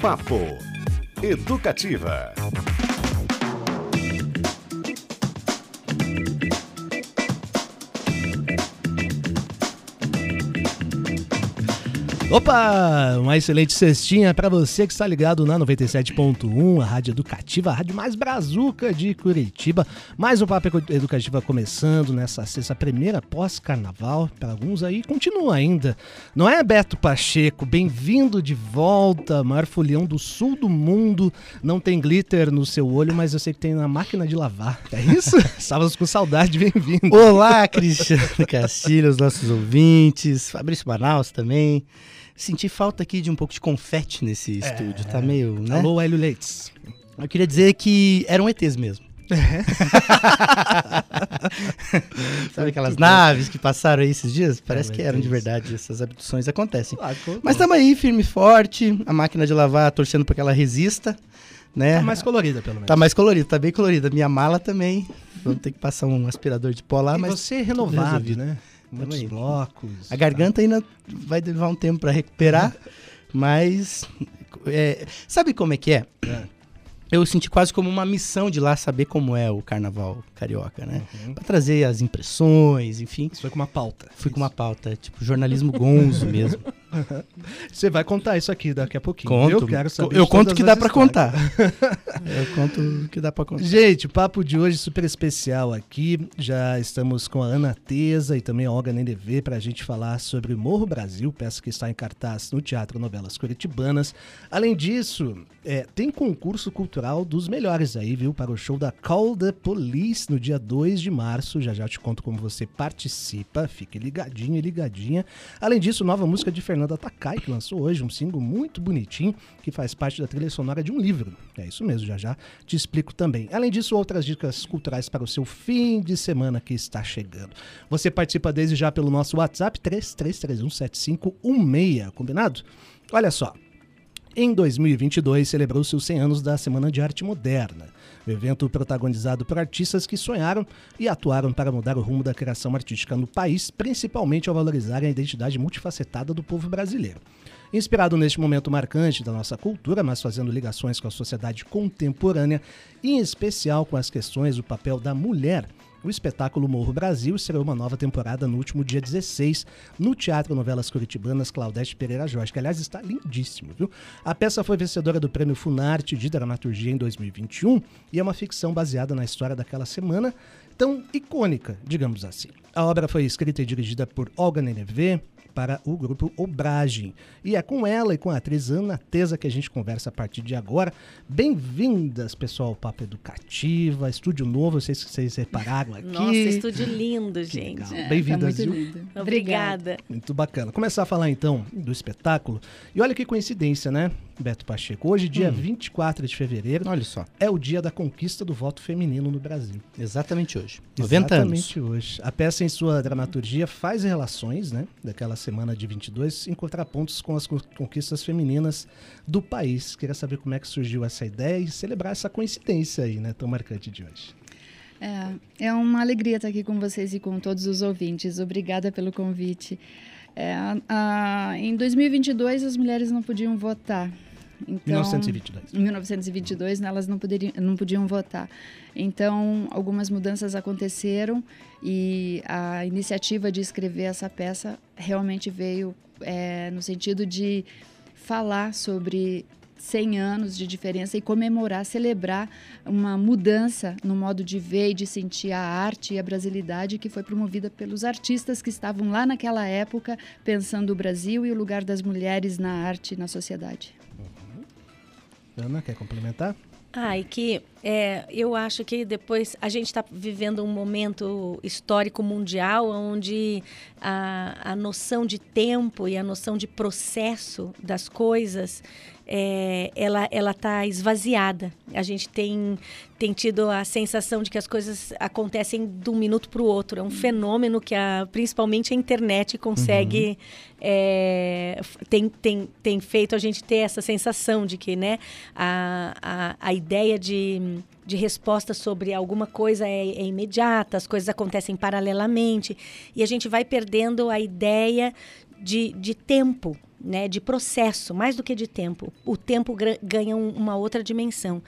Papo Educativa. Opa, uma excelente cestinha para você que está ligado na 97.1, a rádio educativa, a rádio mais brazuca de Curitiba. Mais um Papo Educativa começando nessa sexta primeira pós-carnaval, para alguns aí continua ainda. Não é, Beto Pacheco? Bem-vindo de volta, maior folião do sul do mundo. Não tem glitter no seu olho, mas eu sei que tem na máquina de lavar. É isso? Estávamos com saudade, bem-vindo. Olá, Cristiano Castilho, os nossos ouvintes, Fabrício Manaus também. Senti falta aqui de um pouco de confete nesse é, estúdio, tá meio, né? Alô, Hélio Leites. Eu queria dizer que eram ETs mesmo. É. Sabe aquelas naves que passaram aí esses dias? Parece é, que eram de verdade, essas abduções acontecem. Ah, Mas estamos aí, firme e forte, a máquina de lavar torcendo para que ela resista. Né? Tá mais colorida, pelo menos. Tá mais colorida, tá bem colorida. Minha mala também. Vamos ter que passar um aspirador de pó lá, e mas. Você é renovado, né? Muitos blocos. A garganta ainda vai levar um tempo para recuperar, mas é, sabe como é que é? é? Eu senti quase como uma missão de lá saber como é o carnaval carioca, né? Uhum. Pra trazer as impressões, enfim. Isso foi com uma pauta. Fui isso. com uma pauta, tipo jornalismo gonzo mesmo. Você vai contar isso aqui daqui a pouquinho. Conto. Eu quero saber. Eu conto que dá para contar. eu conto que dá para contar. Gente, o papo de hoje é super especial aqui. Já estamos com a Ana Teza e também a Olga Nenevê para a gente falar sobre Morro Brasil, peça que está em cartaz no Teatro Novelas Curitibanas. Além disso, é, tem concurso cultural dos melhores aí, viu? Para o show da Call the Police no dia 2 de março. Já já te conto como você participa. Fique ligadinho e ligadinha. Além disso, nova música de Fernando Fernanda Takai, que lançou hoje um single muito bonitinho, que faz parte da trilha sonora de um livro. É isso mesmo, já já te explico também. Além disso, outras dicas culturais para o seu fim de semana que está chegando. Você participa desde já pelo nosso WhatsApp 33317516, combinado? Olha só, em 2022, celebrou-se os 100 anos da Semana de Arte Moderna. Evento protagonizado por artistas que sonharam e atuaram para mudar o rumo da criação artística no país, principalmente ao valorizar a identidade multifacetada do povo brasileiro. Inspirado neste momento marcante da nossa cultura, mas fazendo ligações com a sociedade contemporânea, em especial com as questões do papel da mulher o espetáculo Morro Brasil será uma nova temporada no último dia 16 no Teatro Novelas Curitibanas Claudete Pereira Jorge, que aliás está lindíssimo, viu? A peça foi vencedora do Prêmio Funarte de Dramaturgia em 2021 e é uma ficção baseada na história daquela semana tão icônica, digamos assim. A obra foi escrita e dirigida por Olga Nenevê, para o grupo Obragem. E é com ela e com a atriz Ana Tesa que a gente conversa a partir de agora. Bem-vindas, pessoal, ao Papo Educativa, estúdio novo, vocês, vocês repararam aqui. Nossa, estúdio lindo, gente. É, Bem-vindas, tá viu? Obrigada. Muito bacana. Começar a falar então do espetáculo. E olha que coincidência, né? Beto Pacheco. Hoje, dia hum. 24 de fevereiro, Olha só. é o dia da conquista do voto feminino no Brasil. Exatamente hoje. 90 Exatamente anos. hoje. A peça, em sua dramaturgia, faz relações, né, daquela semana de 22, em contrapontos com as conquistas femininas do país. Queria saber como é que surgiu essa ideia e celebrar essa coincidência aí, né, tão marcante de hoje. É, é uma alegria estar aqui com vocês e com todos os ouvintes. Obrigada pelo convite. É, a, em 2022, as mulheres não podiam votar. Então, 1922. Em 1922, né, elas não, poderiam, não podiam votar. Então, algumas mudanças aconteceram e a iniciativa de escrever essa peça realmente veio é, no sentido de falar sobre 100 anos de diferença e comemorar, celebrar uma mudança no modo de ver e de sentir a arte e a brasilidade que foi promovida pelos artistas que estavam lá naquela época pensando o Brasil e o lugar das mulheres na arte e na sociedade. Ana, quer complementar? Ah, e que é, eu acho que depois a gente está vivendo um momento histórico mundial onde a, a noção de tempo e a noção de processo das coisas é, ela ela está esvaziada. A gente tem tem tido a sensação de que as coisas acontecem de um minuto para o outro. É um fenômeno que a, principalmente a internet consegue uhum. é, tem, tem, tem feito a gente ter essa sensação de que né, a, a, a ideia de de resposta sobre alguma coisa é, é, imediata, as coisas acontecem paralelamente, e a gente vai perdendo a ideia de, de tempo né, de processo, mais do que de tempo. O tempo ganha um, uma outra dimensão.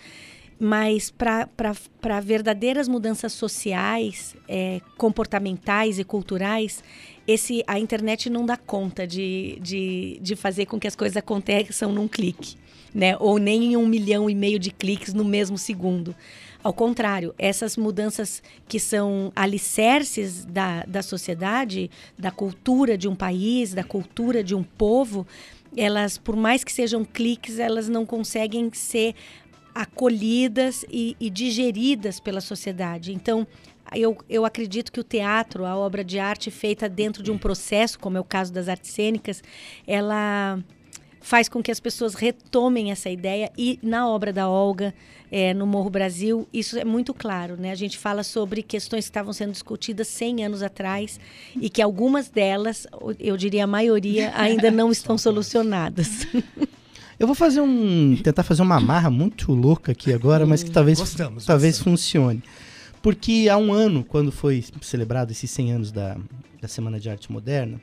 Mas para verdadeiras mudanças sociais, é, comportamentais e culturais, esse, a internet não dá conta de, de, de fazer com que as coisas aconteçam num clique, né? ou nem em um milhão e meio de cliques no mesmo segundo. Ao contrário, essas mudanças que são alicerces da, da sociedade, da cultura de um país, da cultura de um povo, elas, por mais que sejam cliques, elas não conseguem ser acolhidas e, e digeridas pela sociedade. Então, eu, eu acredito que o teatro, a obra de arte feita dentro de um processo, como é o caso das artes cênicas, ela faz com que as pessoas retomem essa ideia e na obra da Olga é, no Morro Brasil isso é muito claro né? A gente fala sobre questões que estavam sendo discutidas 100 anos atrás e que algumas delas eu diria a maioria ainda não estão solucionadas. Eu vou fazer um tentar fazer uma amarra muito louca aqui agora mas que talvez gostamos, talvez gostamos. funcione. Porque há um ano quando foi celebrado esses 100 anos da, da Semana de Arte Moderna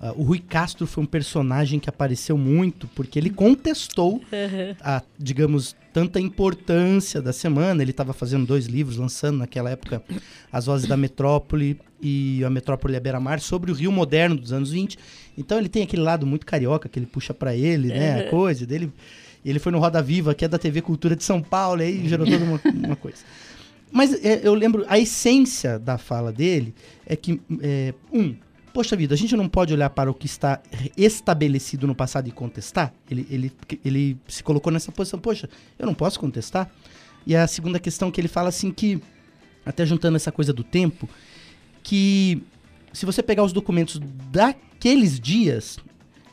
Uh, o Rui Castro foi um personagem que apareceu muito porque ele contestou uhum. a, digamos, tanta importância da semana. Ele estava fazendo dois livros, lançando naquela época As Vozes da Metrópole e A Metrópole à Beira-Mar, sobre o Rio moderno dos anos 20. Então ele tem aquele lado muito carioca que ele puxa para ele, né? Uhum. A coisa dele. Ele foi no Roda Viva, que é da TV Cultura de São Paulo, aí gerou toda uma, uma coisa. Mas é, eu lembro, a essência da fala dele é que, é, um, poxa vida, a gente não pode olhar para o que está estabelecido no passado e contestar? Ele, ele, ele se colocou nessa posição, poxa, eu não posso contestar? E a segunda questão que ele fala assim que, até juntando essa coisa do tempo, que se você pegar os documentos daqueles dias,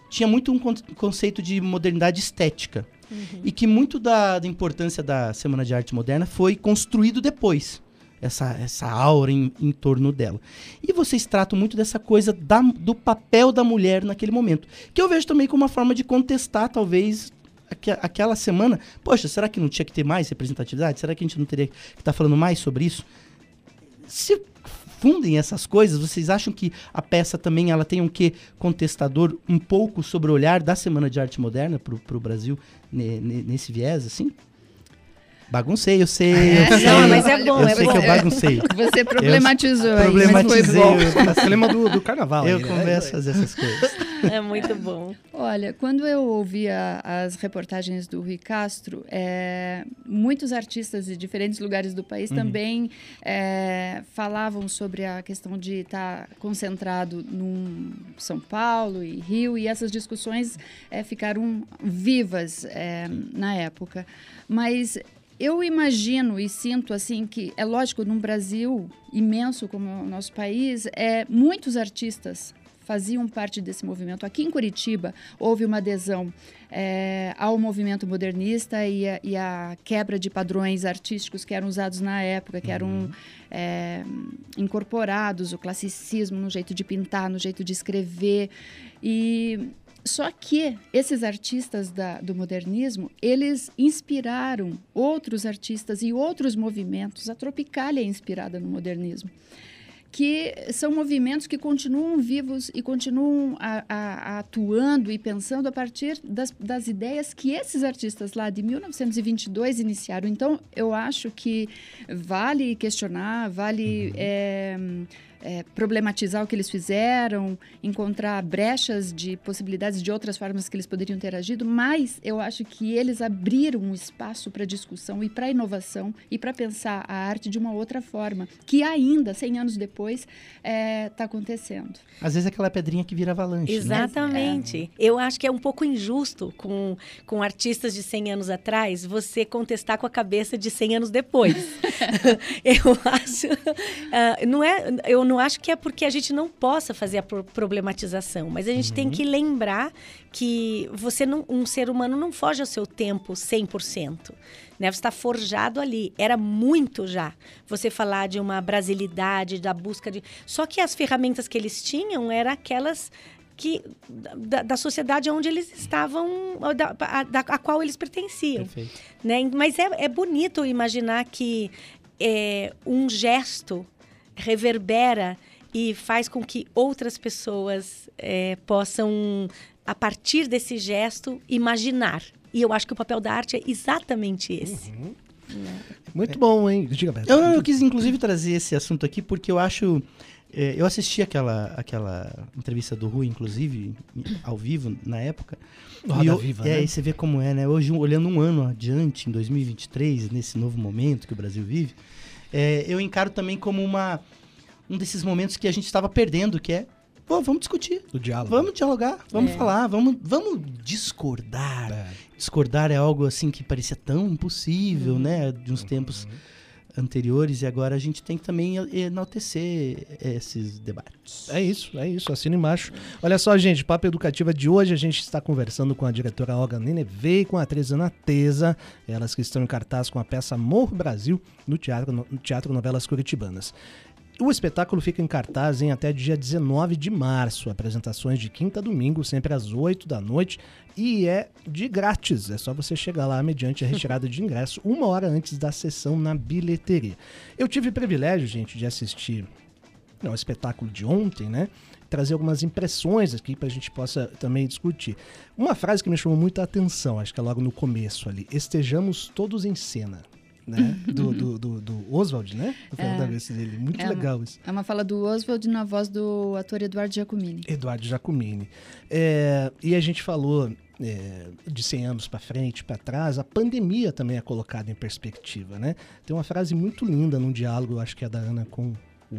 tinha muito um conceito de modernidade estética. Uhum. E que muito da, da importância da Semana de Arte Moderna foi construído depois essa, essa aura em, em torno dela. E vocês tratam muito dessa coisa da, do papel da mulher naquele momento, que eu vejo também como uma forma de contestar, talvez, aqu aquela semana. Poxa, será que não tinha que ter mais representatividade? Será que a gente não teria que estar tá falando mais sobre isso? Se fundem essas coisas, vocês acham que a peça também ela tem um quê contestador um pouco sobre o olhar da Semana de Arte Moderna para o Brasil nesse viés, assim? Baguncei, eu sei. É, eu sei não, mas é bom, eu é sei bom. que eu baguncei. Você problematizou eu, aí, problematizei. Você lembra do, do carnaval. Eu aí, né? começo a fazer essas coisas. É muito bom. Olha, quando eu ouvia as reportagens do Rui Castro, é, muitos artistas de diferentes lugares do país uhum. também é, falavam sobre a questão de estar concentrado num São Paulo e Rio, e essas discussões é, ficaram vivas é, na época. Mas eu imagino e sinto assim que é lógico num Brasil imenso como o nosso país, é muitos artistas faziam parte desse movimento. Aqui em Curitiba houve uma adesão é, ao movimento modernista e a, e a, quebra de padrões artísticos que eram usados na época, que eram uhum. é, incorporados, o classicismo no jeito de pintar, no jeito de escrever. E só que esses artistas da, do modernismo, eles inspiraram outros artistas e outros movimentos. A Tropicália é inspirada no modernismo que são movimentos que continuam vivos e continuam a, a, a atuando e pensando a partir das, das, ideias que esses artistas lá de 1922 iniciaram. Então, eu acho que vale questionar, vale. É, é, problematizar o que eles fizeram, encontrar brechas de possibilidades de outras formas que eles poderiam ter agido, mas eu acho que eles abriram um espaço para discussão e para inovação e para pensar a arte de uma outra forma, que ainda, 100 anos depois, está é, tá acontecendo. Às vezes é aquela pedrinha que vira avalanche. Né? Exatamente. Né? Eu acho que é um pouco injusto com, com artistas de 100 anos atrás você contestar com a cabeça de 100 anos depois. eu acho. Uh, não é. Eu não acho que é porque a gente não possa fazer a problematização, mas a gente uhum. tem que lembrar que você não, um ser humano não foge ao seu tempo 100%. Né? Você está forjado ali. Era muito já você falar de uma brasilidade, da busca de. Só que as ferramentas que eles tinham eram aquelas que da, da, sociedade onde eles estavam, da, a, da, a qual eles pertenciam. Perfeito. Né? Mas é, é bonito imaginar que é, um gesto reverbera e faz com que outras pessoas é, possam a partir desse gesto, imaginar. E eu acho que o papel da arte é exatamente esse. Uhum. Muito bom, hein? Diga, Beto. Eu, eu quis, inclusive, trazer esse assunto aqui porque eu acho. é, eu assisti aquela, aquela entrevista do Rui, inclusive, ao vivo, na época. Roda e eu- Viva, é, né? e você vê como é, né? Hoje, olhando um ano adiante, em 2023, nesse novo momento que o Brasil vive, é, eu encaro também como uma, um desses momentos que a gente estava perdendo, que é, pô, vamos discutir. O diálogo. Vamos dialogar, vamos É. falar, vamos, vamos discordar. É. Discordar é algo assim que parecia tão impossível, Uhum. né? De uns tempos anteriores, e agora a gente tem que também enaltecer esses debates. É isso, é isso, assina embaixo. Olha só, gente, Papo Educativa de hoje, a gente está conversando com a diretora Olga Neneve e com a atriz Ana Teza, elas que estão em cartaz com a peça Amor Brasil no Teatro, no Teatro Novelas Curitibanas. O espetáculo fica em cartaz em até dia 19 de março. Apresentações de quinta a domingo, sempre às 8 da noite. E é de grátis. É só você chegar lá mediante a retirada de ingresso uma hora antes da sessão na bilheteria. Eu tive o privilégio, gente, de assistir o espetáculo de ontem, né? Trazer algumas impressões aqui para a gente possa também discutir. Uma frase que me chamou muita atenção, acho que é logo no começo ali. Estejamos todos em cena. Né? Do, do, do, do Oswald, né? Do Aguessi dele. Muito É legal isso. É uma fala do Oswald na voz do ator Eduardo Giacomini. Eduardo Giacomini. É, e a gente falou é, de 100 anos para frente, para trás, a pandemia também é colocada em perspectiva, né? Tem uma frase muito linda num diálogo, acho que é da Ana com o.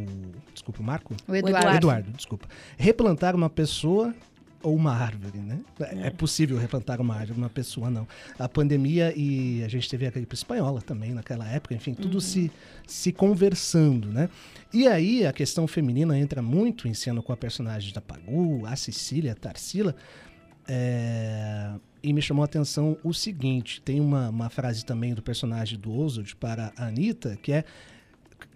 Desculpa, o Marco? O Eduardo. Eduardo. Eduardo, desculpa. Replantar uma pessoa ou uma árvore, né? É. possível replantar uma árvore, uma pessoa não. A pandemia e a gente teve a gripe espanhola também naquela época, enfim, tudo se, se conversando, né? E aí a questão feminina entra muito em cena com a personagem da Pagu, a Cecília, a Tarsila, é, e me chamou a atenção o seguinte: tem uma, uma frase também do personagem do Oswald para a Anitta, que é,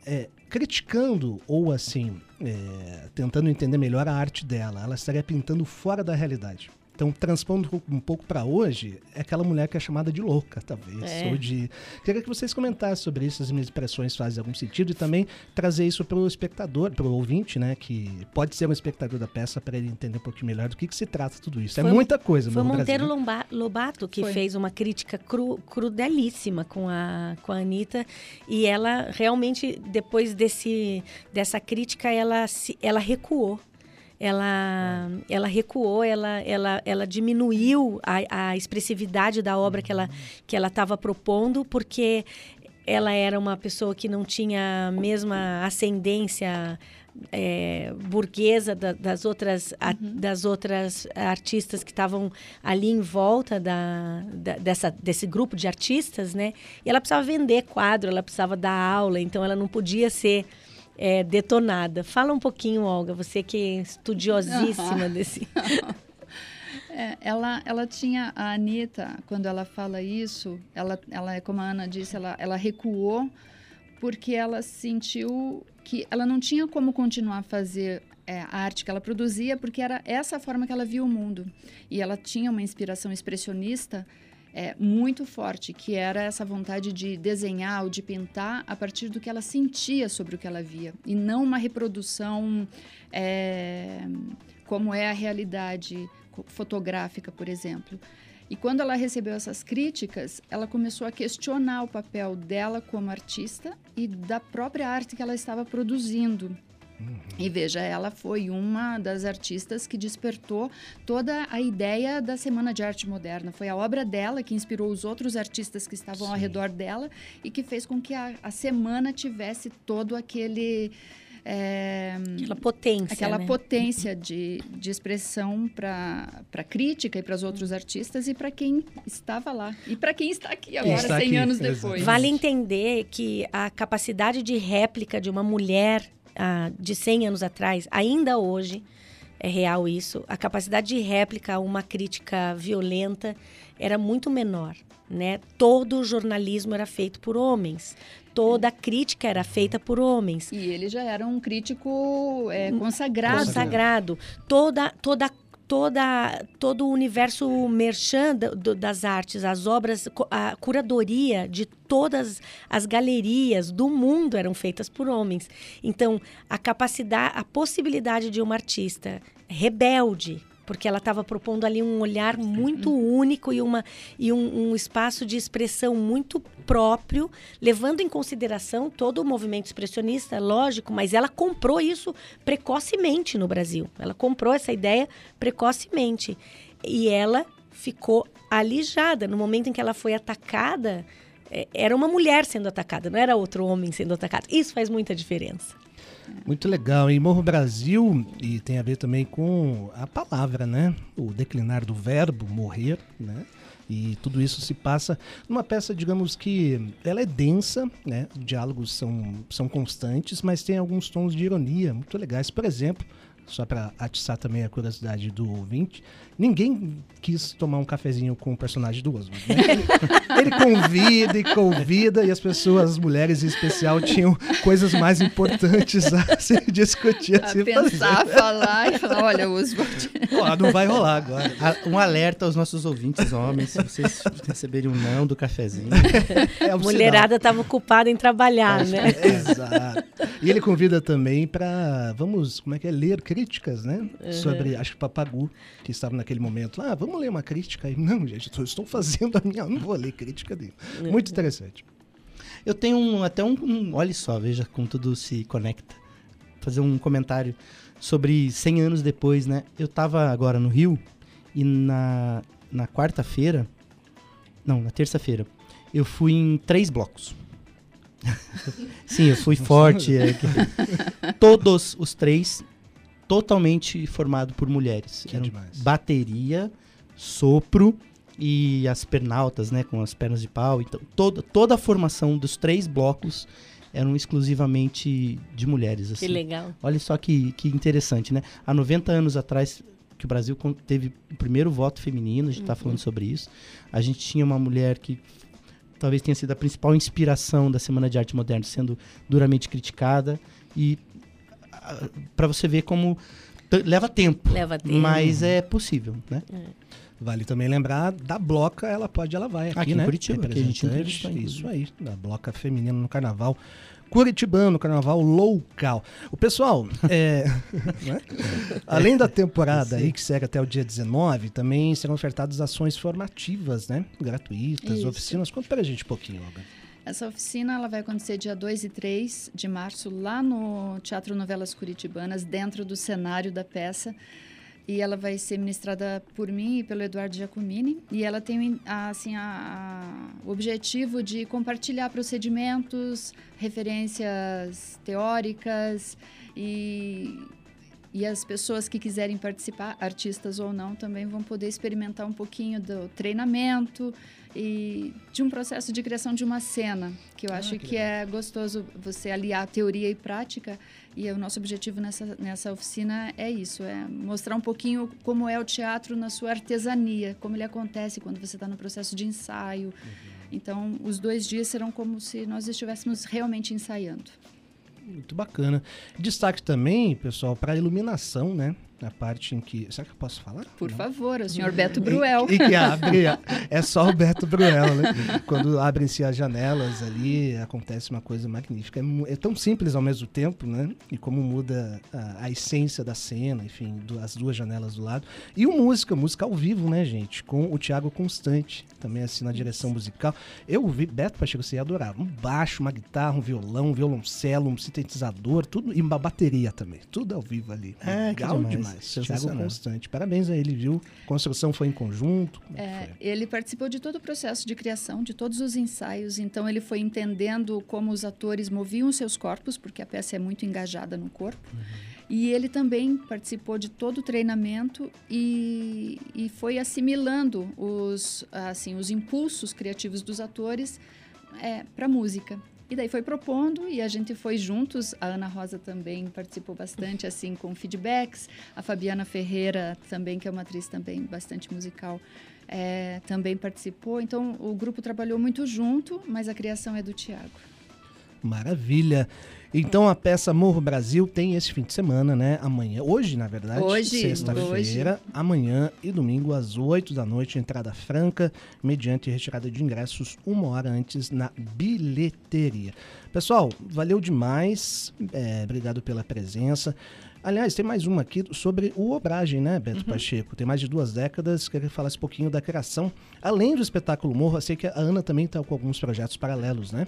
é, criticando ou assim, é, tentando entender melhor a arte dela. Ela estaria pintando fora da realidade. Então, transpondo um pouco para hoje, é aquela mulher que é chamada de louca, talvez. É. Ou de. Queria que vocês comentassem sobre isso, as minhas expressões fazem algum sentido, e também trazer isso para o espectador, para o ouvinte, né? Que pode ser um espectador da peça para ele entender um pouquinho melhor do que, que se trata tudo isso. Foi- é muita coisa, Foi Monteiro Brasil, né? Lomba- Lobato que Foi. fez uma crítica cru, crudelíssima com a, com a Anitta. E ela realmente, depois desse, dessa crítica, ela, se, ela recuou. Ela, ela recuou, ela, ela, ela diminuiu a, a expressividade da obra que ela que ela estava propondo, porque ela era uma pessoa que não tinha a mesma ascendência é, burguesa da- das, outras, a- das outras artistas que estavam ali em volta da, da- dessa, desse grupo de artistas, né? E ela precisava vender quadro, ela precisava dar aula, então ela não podia ser é, detonada. Fala um pouquinho, Olga, você que é estudiosíssima desse... É, ela, ela tinha, a Anitta, quando ela fala isso, ela, ela como a Ana disse, ela, ela recuou porque ela sentiu que ela não tinha como continuar a fazer é, a arte que ela produzia, porque era essa a forma que ela via o mundo. E ela tinha uma inspiração expressionista é, muito forte, que era essa vontade de desenhar ou de pintar a partir do que ela sentia sobre o que ela via, e não uma reprodução é, como é a realidade fotográfica, por exemplo. E quando ela recebeu essas críticas, ela começou a questionar o papel dela como artista e da própria arte que ela estava produzindo. E veja, ela foi uma das artistas que despertou toda a ideia da Semana de Arte Moderna. Foi a obra dela que inspirou os outros artistas que estavam ao Sim. redor dela e que fez com que a, a semana tivesse todo aquele. é, Aquela potência, aquela né? potência de, de expressão para a crítica e para os outros artistas e para quem estava lá. E para quem está aqui agora, está 100 aqui, anos exato. depois. Vale entender que a capacidade de réplica de uma mulher ah, de 100 anos atrás, ainda hoje, é real isso, a capacidade de réplica a uma crítica violenta era muito menor. Né? Todo o jornalismo era feito por homens, toda a crítica era feita por homens. E ele já era um crítico é, consagrado. Consagrado. Toda, toda, toda, todo o universo merchan das artes, as obras, a curadoria de todas as galerias do mundo eram feitas por homens. Então, a capacidade, a possibilidade de uma artista rebelde, porque ela estava propondo ali um olhar muito único e, uma, e um, um, espaço de expressão muito próprio, levando em consideração todo o movimento expressionista, lógico, mas ela comprou isso precocemente no Brasil. Ela comprou essa ideia precocemente. E ela ficou alijada. No momento em que ela foi atacada, é, era uma mulher sendo atacada, não era outro homem sendo atacado. Isso faz muita diferença. Muito legal. E Morro Brasil, e tem a ver também com a palavra, né? O declinar do verbo, morrer, né? E tudo isso se passa numa peça, digamos que ela é densa, né? Os diálogos são, são constantes, mas tem alguns tons de ironia muito legais. Por exemplo, só para atiçar também a curiosidade do ouvinte, ninguém quis tomar um cafezinho com o personagem do Oswald. Né? Ele, ele, convida e convida, e as pessoas, as mulheres em especial, tinham coisas mais importantes a se discutir. A, se pensar, fazer. falar e falar, olha, Oswald... Oh, não vai rolar agora. Um alerta aos nossos ouvintes homens, se vocês receberem um não do cafezinho. É a mulherada estava ocupada em trabalhar, né? exato. E ele convida também para, vamos, como é que é, ler críticas, né? Uhum. Sobre, acho que Papagu, que estava naquele momento. Ah, vamos ler uma crítica aí. Não, gente, eu estou fazendo a minha. Não vou ler crítica dele. Uhum. Muito interessante. Eu tenho um, até um, um. Olha só, veja como tudo se conecta. Fazer um comentário sobre 100 anos depois, né? Eu estava agora no Rio e na, na quarta-feira. Não, na terça-feira. Eu fui em três blocos. Sim, eu fui forte. É, todos os três totalmente formado por mulheres. Que Eram demais. bateria, sopro e as pernaltas, né, com as pernas de pau. Então, toda, toda a formação dos três blocos eram exclusivamente de mulheres. Assim. Que legal. Olha só que, que interessante, né? Há 90 anos atrás, que o Brasil teve o primeiro voto feminino, a gente está uhum. falando sobre isso. A gente tinha uma mulher que talvez tenha sido a principal inspiração da Semana de Arte Moderna, sendo duramente criticada. E para você ver como leva tempo. Leva tempo. Mas é possível, né? É. Vale também lembrar da Bloca, ela pode, ela vai aqui, aqui né? em Curitiba, que a gente entrevistou. Isso aí, da Bloca Feminina no Carnaval. Curitibano, carnaval local. O pessoal, é, né? além da temporada aí que segue até o dia 19, também serão ofertadas ações formativas, né? Gratuitas, Isso. oficinas. Conta pra gente um pouquinho, Olga. Essa oficina ela vai acontecer dia 2 e 3 de março, lá no Teatro Novelas Curitibanas, dentro do cenário da peça. E ela vai ser ministrada por mim e pelo Eduardo Giacomini. E ela tem assim, a, a, o objetivo de compartilhar procedimentos, referências teóricas e e as pessoas que quiserem participar, artistas ou não, também vão poder experimentar um pouquinho do treinamento e de um processo de criação de uma cena, que eu ah, acho que, que é gostoso você aliar teoria e prática. E o nosso objetivo nessa, nessa oficina é isso, é mostrar um pouquinho como é o teatro na sua artesania, como ele acontece quando você está no processo de ensaio. Uhum. Então, os dois dias serão como se nós estivéssemos realmente ensaiando. Muito bacana. Destaque também, pessoal, para a iluminação, né? A parte em que. Será que eu posso falar? Por Não. favor, o senhor Beto Bruel. E, e que abre. é só o Beto Bruel, né? Quando abrem-se as janelas ali, acontece uma coisa magnífica. É, é, tão simples ao mesmo tempo, né? E como muda a, a essência da cena, enfim, do, as duas janelas do lado. E o música, música ao vivo, né, gente? Com o Thiago Constante, também assim na direção musical. Eu vi, Beto Pacheco, você ia adorar. Um baixo, uma guitarra, um violão, um violoncelo, um sintetizador, tudo, e uma bateria também. Tudo ao vivo ali. É, Legal demais demais. Thiago Constante. Parabéns a ele, viu? A construção foi em conjunto? É, ele participou de todo o processo de criação, de todos os ensaios, então ele foi entendendo como os atores moviam seus corpos, porque a peça é muito engajada no corpo. Uhum. E ele também participou de todo o treinamento e, e foi assimilando os, assim, os impulsos criativos dos atores é, para a música. E daí foi propondo e a gente foi juntos. A Ana Rosa também participou bastante, assim, com feedbacks. A Fabiana Ferreira também, que é uma atriz também bastante musical, é, também participou. Então, o grupo trabalhou muito junto, mas a criação é do Tiago. Maravilha. Então a peça Morro Brasil tem esse fim de semana, né? Amanhã, hoje, na verdade, sexta-feira, amanhã e domingo às 8 da noite, entrada franca, mediante retirada de ingressos uma hora antes na bilheteria. Pessoal, valeu demais. É, obrigado pela presença. Aliás, tem mais uma aqui sobre o Obragem, né, Beto Pacheco? Tem mais de duas décadas. Queria que falasse um pouquinho da criação. Além do espetáculo Morro, eu sei que a Ana também está com alguns projetos paralelos, né?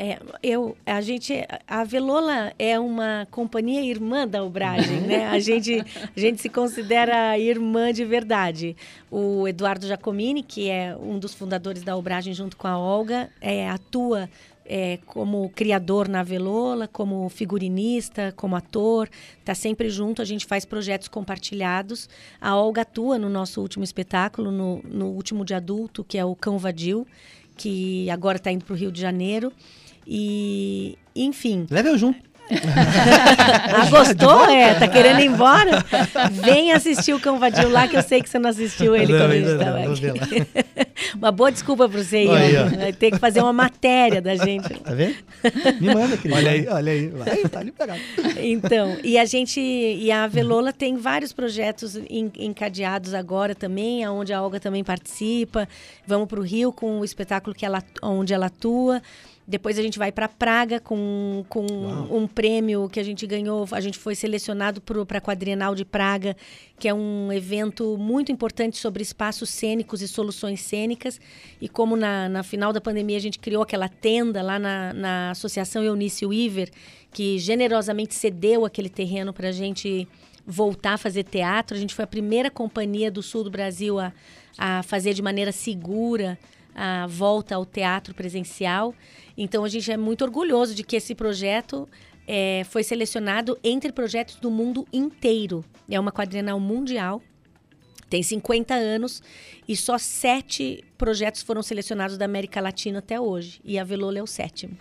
É, eu, a gente, a Velola é uma companhia irmã da Obragem, né? A gente, a gente se considera irmã de verdade. O Eduardo Giacomini, que é um dos fundadores da Obragem junto com a Olga, é, atua é, como criador na Velola, como figurinista, como ator, está sempre junto, a gente faz projetos compartilhados. A Olga atua no nosso último espetáculo, no, no último de adulto, que é o Cão Vadio, que agora está indo para o Rio de Janeiro. E, enfim. Leva eu junto. ah, gostou? É, tá querendo ir embora? Vem assistir o Cão Vadio lá, que eu sei que você não assistiu ele Não, quando a ainda gente não, tava vou aqui. Uma boa desculpa pra você ir. Aí. Vai ter que fazer uma matéria da gente. Tá vendo? Me manda, querido. Olha aí, olha aí. Vai, tá liberado. Então, e a gente e a Velola tem vários projetos en- encadeados agora também, aonde a Olga também participa. Vamos para o Rio com o espetáculo que ela, onde ela atua. Depois a gente vai para Praga com, com um prêmio que a gente ganhou. A gente foi selecionado para a Quadrienal de Praga, que é um evento muito importante sobre espaços cênicos e soluções cênicas. E como na, na final da pandemia a gente criou aquela tenda lá na, na Associação Eunice Weaver, que generosamente cedeu aquele terreno para a gente voltar a fazer teatro. A gente foi a primeira companhia do sul do Brasil a, a fazer de maneira segura a volta ao teatro presencial. Então a gente é muito orgulhoso de que esse projeto eh, foi selecionado entre projetos do mundo inteiro. É uma quadrenal mundial. Tem 50 anos e só sete projetos foram selecionados da América Latina até hoje. E a Velola é o sétimo.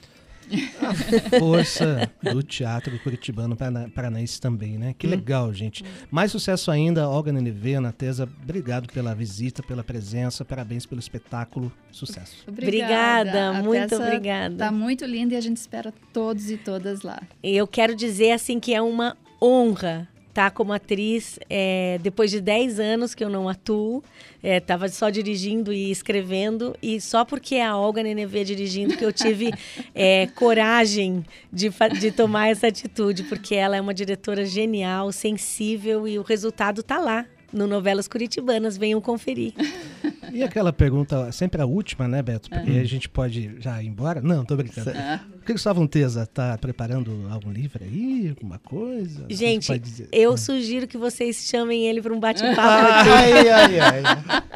Força do teatro curitibano parana- paranaense também, né? Que legal, gente. Mais sucesso ainda, Olga Nenevê, Ana Tesa. Obrigado pela visita, pela presença. Parabéns pelo espetáculo. Sucesso. Obrigada, A muito obrigada. Tá muito linda e a gente espera todos e todas lá. Eu quero dizer assim que é uma honra estar como atriz é, depois de 10 anos que eu não atuo. Estava só dirigindo e escrevendo. E só porque é a Olga Nenevê dirigindo que eu tive é, coragem de, de tomar essa atitude. Porque ela é uma diretora genial, sensível e o resultado tá lá. No Novelas Curitibanas, venham conferir. E aquela pergunta, sempre a última, né, Beto? Porque a gente pode já ir embora? Não, tô brincando. O Cristóvão Tesa tá preparando algum livro aí? Alguma coisa? Gente, pode dizer? eu Hum. sugiro que vocês chamem ele para um bate-papo. Ai, ai, ai.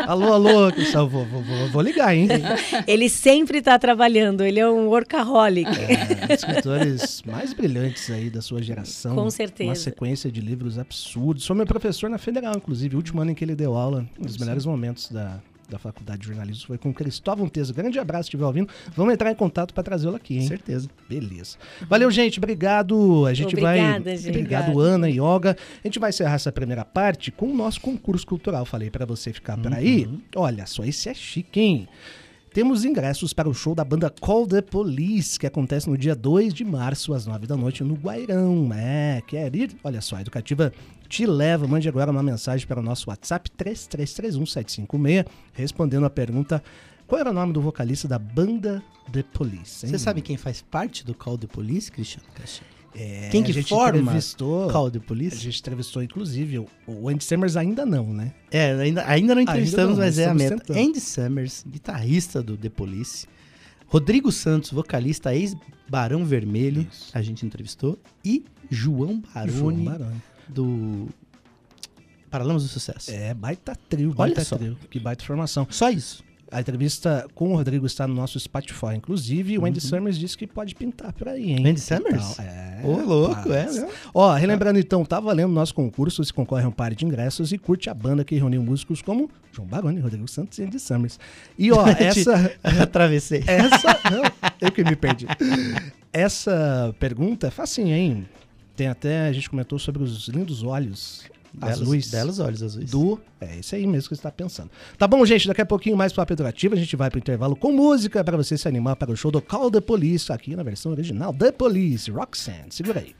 Alô, alô, Cristóvão, vou, vou, vou, vou ligar, hein? Ele sempre está trabalhando, ele é um workaholic. É, um dos escritores mais brilhantes aí da sua geração. Com certeza. Uma sequência de livros absurdos. Sou meu professor na Federal, inclusive. O último ano em que ele deu aula, um dos melhores momentos da, da faculdade de jornalismo foi com o Cristóvão Teso. Grande abraço, se estiver ouvindo. Vamos entrar em contato para trazê-lo aqui, hein? Certeza. Beleza. Valeu, gente. Obrigado. A gente Obrigada, vai. gente. Obrigado, Obrigada. Ana e Olga. A gente vai encerrar essa primeira parte com o nosso concurso cultural. Falei para você ficar por aí. Olha só, esse é chique, hein? Temos ingressos para o show da banda Call the Police, que acontece no dia 2 de março, às 9 da noite, no Guairão. É, quer ir? Olha só, a Educativa te leva. Mande agora uma mensagem para o nosso WhatsApp 3331-756, respondendo a pergunta: qual era o nome do vocalista da banda The Police? hein? Você sabe quem faz parte do Call the Police, Cristiano Caixinha? É, quem que a gente forma entrevistou, Call the A Police? gente entrevistou, inclusive, o, o Andy Summers ainda não, né? É, ainda, ainda não entrevistamos, não, mas é a meta. tentando. Andy Summers, guitarrista do The Police. Rodrigo Santos, vocalista ex-Barão Vermelho, Isso. a gente entrevistou. E João Baroni, João Baroni. do Paralamas do Sucesso. É, baita trio, Olha baita só. trio. Que baita formação. Só isso. A entrevista com o Rodrigo está no nosso Spotify, inclusive. O Andy Summers disse que pode pintar por aí, hein? Uhum. Andy Summers? Então, é. Ô, louco, rapaz. é, né? Ó, relembrando então, tá valendo nosso concurso, se concorre a um par de ingressos e curte a banda que reuniu músicos como João Baroni, Rodrigo Santos e Andy Summers. E ó, essa... Atravessei. Essa. Não, eu que me perdi. Essa pergunta é facinha, hein? Tem até. A gente comentou sobre os lindos olhos Belos, azuis. belos olhos azuis. Do. É isso aí mesmo que você está pensando. Tá bom, gente? Daqui a pouquinho mais Papo Educativo. A gente vai pro intervalo com música para você se animar para o show do Call the Police, aqui na versão original The Police, Roxanne. Segura aí.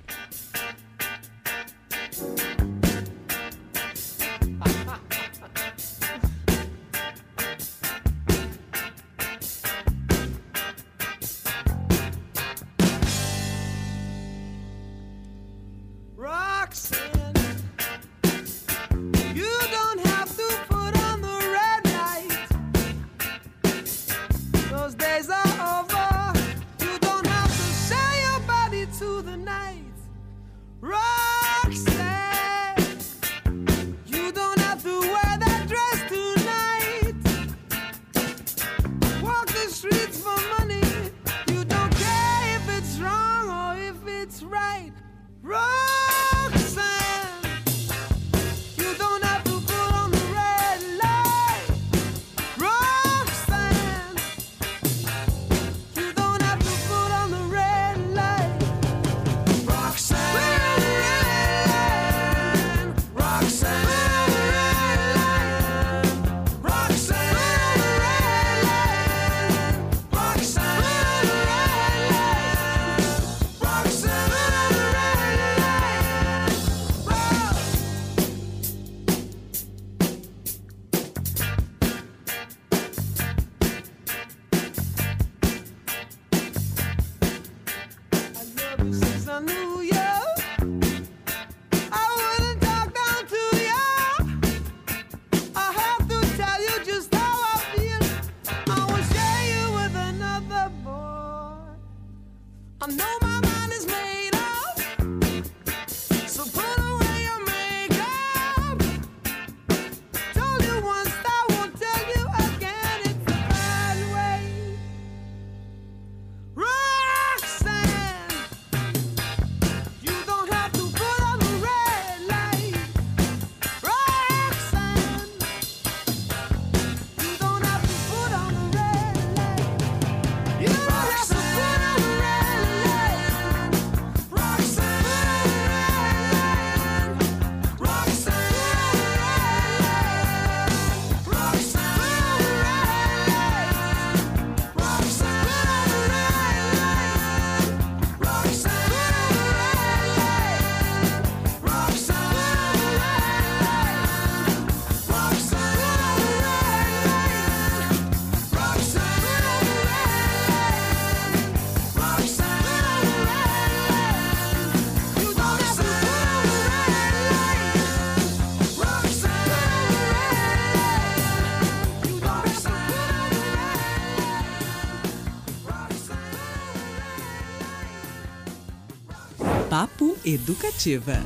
Educativa.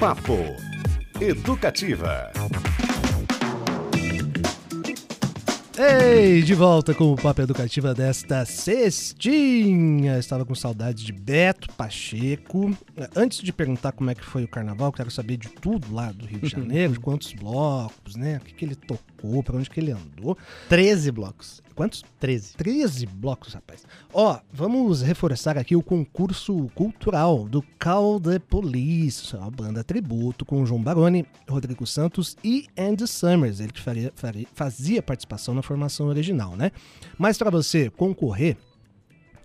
Papo Educativa. Ei, de volta com o Papo Educativa desta cestinha. Estava com saudade de Beto Pacheco. Antes de perguntar como é que foi o carnaval, quero saber de tudo lá do Rio de Janeiro, de quantos blocos, né? O que, que ele tocou, pra onde que ele andou. 13 blocos. Quantos? 13. 13 blocos, rapaz. Ó, vamos reforçar aqui o concurso cultural do Call the Police, a banda tributo com João Baroni, Rodrigo Santos e Andy Summers, ele que faria- faria- fazia participação na formação original, né? Mas para você concorrer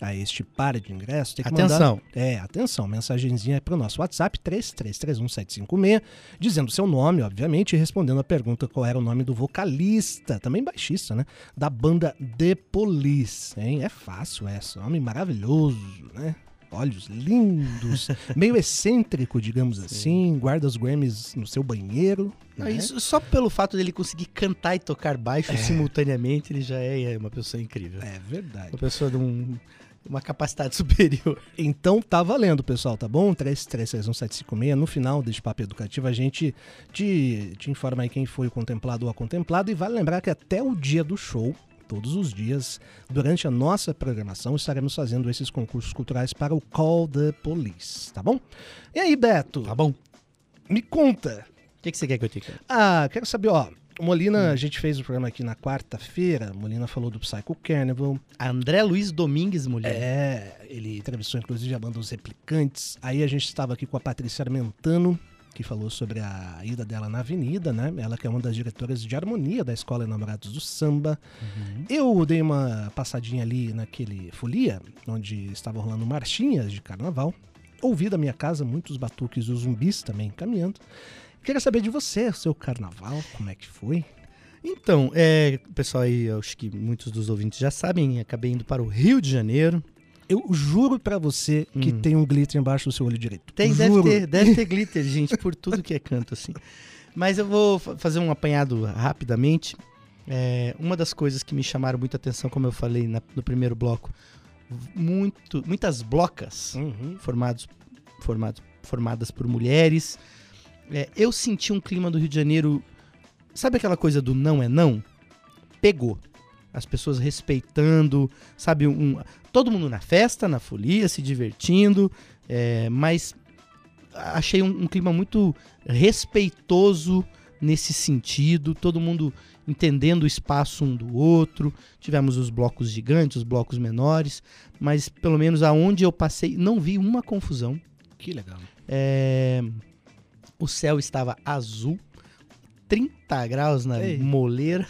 a este par de ingressos, tem que Atenção. mandar... É, atenção, mensagenzinha para o nosso WhatsApp, 33317756, dizendo seu nome, obviamente, e respondendo a pergunta qual era o nome do vocalista, também baixista, né? Da banda The Police, hein? É fácil essa, nome maravilhoso, né? Olhos lindos, meio excêntrico, digamos assim, guarda os Grammys no seu banheiro. Não, né? isso só pelo fato dele conseguir cantar e tocar baixo simultaneamente, ele já é uma pessoa incrível. É verdade. Uma pessoa de um- uma capacidade superior. Então tá valendo, pessoal, tá bom? 336176. No final deste papo educativo, a gente te, te informa aí quem foi o contemplado ou a contemplado. E vale lembrar que até o dia do show, todos os dias, durante a nossa programação, estaremos fazendo esses concursos culturais para o Call the Police, tá bom? E aí, Beto? Tá bom? Me conta. O que, que você quer que eu te conte? Ah, quero saber, ó. O Molina, a gente fez o programa aqui na quarta-feira. Molina falou do Psycho Carnival. André Luiz Domingues Mulher. É, ele entrevistou inclusive a banda Os Replicantes. Aí a gente estava aqui com a Patrícia Armentano, que falou sobre a ida dela na Avenida, né? Ela que é uma das diretoras de harmonia da Escola Enamorados do Samba. Eu dei uma passadinha ali naquele Folia, onde estavam rolando marchinhas de carnaval. Ouvi da minha casa muitos batuques e os zumbis também caminhando. Queria saber de você, seu carnaval, como é que foi? Então, é, pessoal aí, acho que muitos dos ouvintes já sabem, acabei indo para o Rio de Janeiro. Eu juro pra você que Hum. tem um glitter embaixo do seu olho direito. Tem, juro. deve ter, deve ter glitter, gente, por tudo que é canto, assim. Mas eu vou fa- fazer um apanhado rapidamente. É, uma das coisas que me chamaram muita atenção, como eu falei na- no primeiro bloco, muito, muitas blocas Uhum. formados, formados, formadas por mulheres. É, eu senti um clima do Rio de Janeiro. Sabe aquela coisa do não é não? Pegou. As pessoas respeitando, sabe? Um, todo mundo na festa, na folia, se divertindo, é, mas achei um, um clima muito respeitoso nesse sentido, todo mundo entendendo o espaço um do outro. Tivemos os blocos gigantes, os blocos menores, mas pelo menos aonde eu passei, não vi uma confusão. Que legal. É, O céu estava azul, 30 graus na Ei. moleira.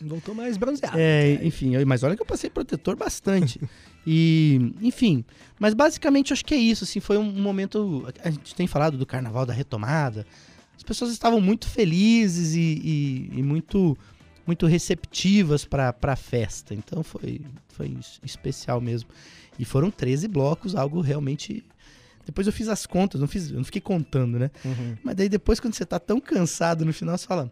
Voltou mais bronzeado. É, enfim, eu- mas olha que eu passei protetor bastante. e, enfim, mas basicamente acho que é isso, assim, foi um momento, a gente tem falado do carnaval, da retomada, as pessoas estavam muito felizes e, e- e muito muito receptivas para a festa, então foi, foi es- especial mesmo. E foram 13 blocos, algo realmente... Depois eu fiz as contas, não, fiz, eu não fiquei contando, né? Uhum. Mas daí depois, quando você tá tão cansado no final, você fala.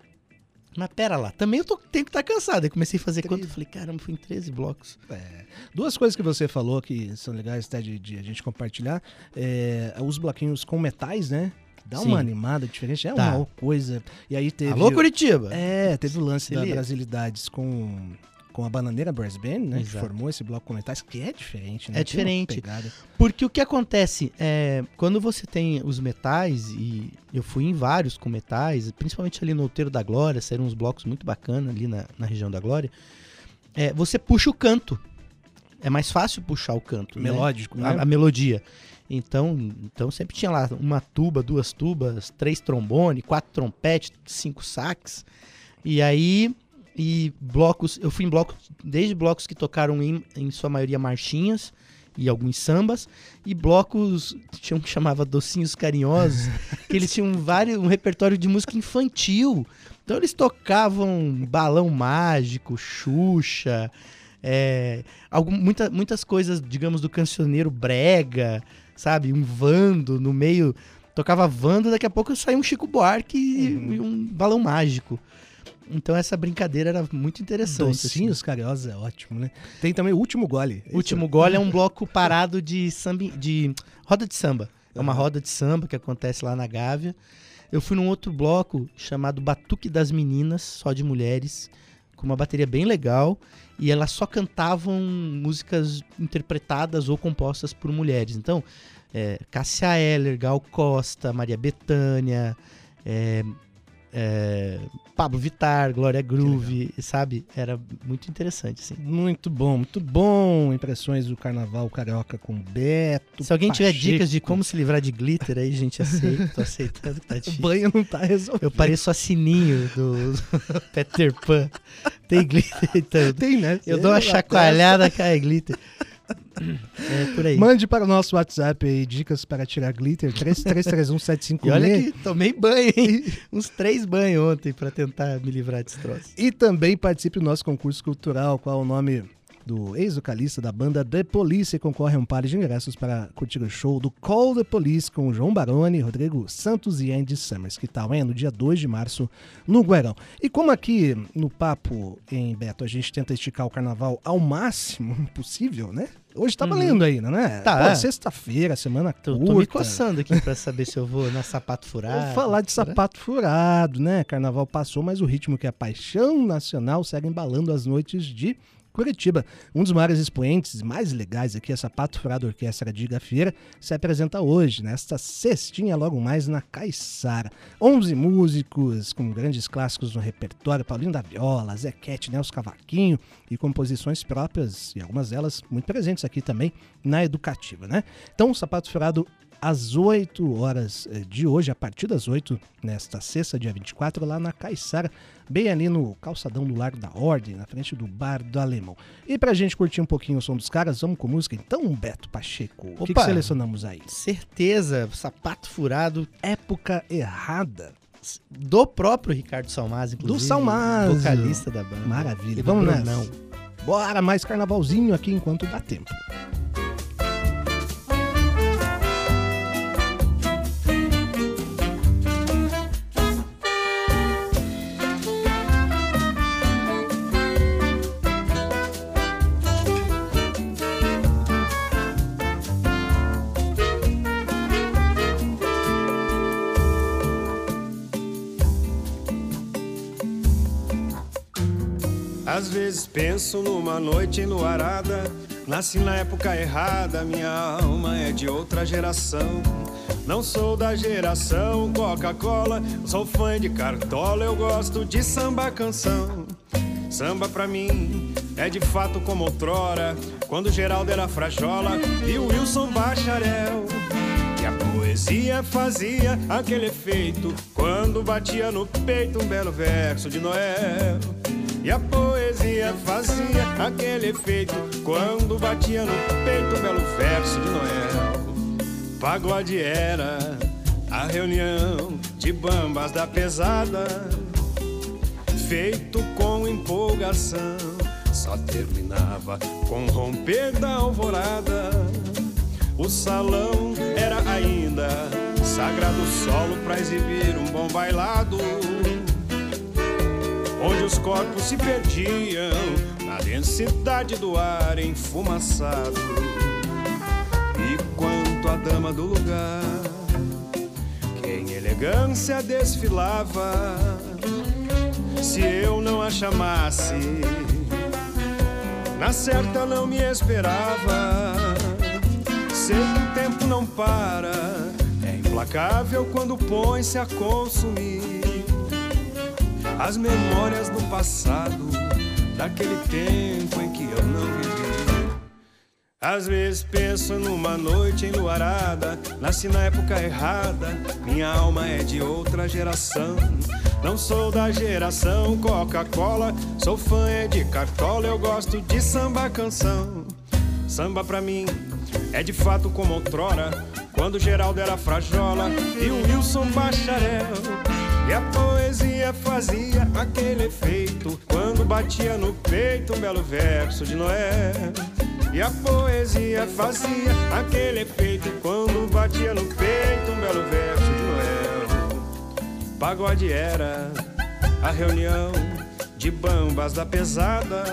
Mas pera lá, também eu tô, tenho que estar cansado. Aí comecei a fazer conta e falei, caramba, fui em 13 blocos. É. Duas coisas que você falou que são legais até de, de a gente compartilhar. É, os bloquinhos com metais, né? Dá Sim. uma animada diferente. É Tá. uma coisa. E aí teve. Alô, Curitiba! É, teve o lance Se da. Brasilidades com, com a Bananeira Brass Band, né? Que Exato. formou esse bloco com metais, que é diferente, né? É diferente. Porque o que acontece é, quando você tem os metais, e eu fui em vários com metais, principalmente ali no Outeiro da Glória, saíram uns blocos muito bacanas ali na, na região da Glória, é, você puxa o canto. É mais fácil puxar o canto. né? Melódico, né? a, a melodia. Então, então sempre tinha lá uma tuba, duas tubas, três trombones, quatro trompetes, cinco sax. E aí, e blocos, eu fui em blocos, desde blocos que tocaram em, em sua maioria marchinhas e alguns sambas, e blocos, tinha um que chamava Docinhos Carinhosos, que eles tinham vários, um repertório de música infantil. Então eles tocavam Balão Mágico, Xuxa, é, algum, muita- muitas coisas, digamos, do cancioneiro brega, sabe? Um vando no meio. Tocava vando, daqui a pouco saiu um Chico Buarque e- Uhum. e um balão mágico. Então essa brincadeira era muito interessante. assim. Docinhos carinhosos é ótimo, né? Tem também o último gole. O último gole é um bloco parado de samba, de roda de samba. É uma roda de samba que acontece lá na Gávea. Eu fui num outro bloco chamado Batuque das Meninas, só de mulheres, com uma bateria bem legal. E elas só cantavam músicas interpretadas ou compostas por mulheres. Então, é, Cássia Eller, Gal Costa, Maria Bethânia, é, é, Pablo Vittar, Glória Groove, sabe? Era muito interessante, assim. Muito bom, muito bom. Impressões do carnaval carioca com Beto. Se alguém tiver Pacheco. dicas de como se livrar de glitter aí, gente, aceita. Tô aceitando que tá O difícil. banho não tá resolvido. Eu pareço a Sininho do Peter Pan. Tem glitter então. Tem, né? Eu dou uma chacoalhada, cai glitter. É por aí. Mande para o nosso WhatsApp aí dicas para tirar glitter 33317566. E olha que tomei banho, hein? Uns três banhos ontem pra tentar me livrar desse troço. E também participe do nosso concurso cultural, qual é o nome do ex-vocalista da banda The Police e concorre a um par de ingressos para curtir o show do Call the Police com João Baroni, Rodrigo Santos e Andy Summers, que tal, hein? No dia 2 de março, no Guerão. E como aqui no Papo em Beto a gente tenta esticar o carnaval ao máximo possível, né? Hoje tá valendo ainda, né? Tá, é. Sexta-feira, semana Tô, curta. tô me coçando aqui pra saber se eu vou na sapato furado. Vou falar de sapato furado, né? Carnaval passou, mas o ritmo que é a paixão nacional segue embalando as noites de Curitiba. Um dos maiores expoentes mais legais aqui, a Sapato Furado Orquestra de Igafeira, se apresenta hoje, nesta sextinha, logo mais na Caiçara. 11 músicos com grandes clássicos no repertório, Paulinho da Viola, Zequete, Nelson Cavaquinho e composições próprias, e algumas delas muito presentes aqui também na Educativa, né? Então, o Sapato Furado às 8 horas eh, de hoje, a partir das 8, nesta sexta, dia 24, lá na Caiçara, bem ali no calçadão do Largo da Ordem, na frente do Bar do Alemão. E pra gente curtir um pouquinho o som dos caras, vamos com música então, Beto Pacheco. O que, que selecionamos aí? Certeza, sapato furado Época errada. do próprio Ricardo Salmaz, inclusive. Do Salmásio. Vocalista da banda. Maravilha, E vamos nessa. Bora, mais carnavalzinho aqui enquanto dá tempo. Vezes penso numa noite enluarada. Nasci na época errada, minha alma é de outra geração. Não sou da geração Coca-Cola, sou fã de cartola, eu gosto de samba canção. Samba pra mim é de fato como outrora, quando Geraldo era frajola e o Wilson bacharel. E a poesia fazia aquele efeito quando batia no peito um belo verso de Noel. E a poesia fazia aquele efeito quando batia no peito um belo verso de Noel. Pagode era a reunião de bambas da pesada, feito com empolgação, só terminava com romper da alvorada. O salão era ainda sagrado solo para exibir um bom bailado, onde os corpos se perdiam na densidade do ar enfumaçado. E quanto à dama do lugar, que em elegância desfilava, se eu não a chamasse, na certa não me esperava. Sei que o tempo não para, é implacável quando põe-se a consumir as memórias do passado, daquele tempo em que eu não vivi. Às vezes penso numa noite enluarada, nasci na época errada, minha alma é de outra geração. Não sou da geração Coca-Cola, sou fã é de cartola, eu gosto de samba canção. Samba pra mim é de fato como outrora, quando Geraldo era frajola e o Wilson bacharel. E a poesia fazia aquele efeito quando batia no peito um belo verso de Noé. E a poesia fazia aquele efeito quando batia no peito um belo verso de Noel. Pagode era a reunião de bambas da pesada,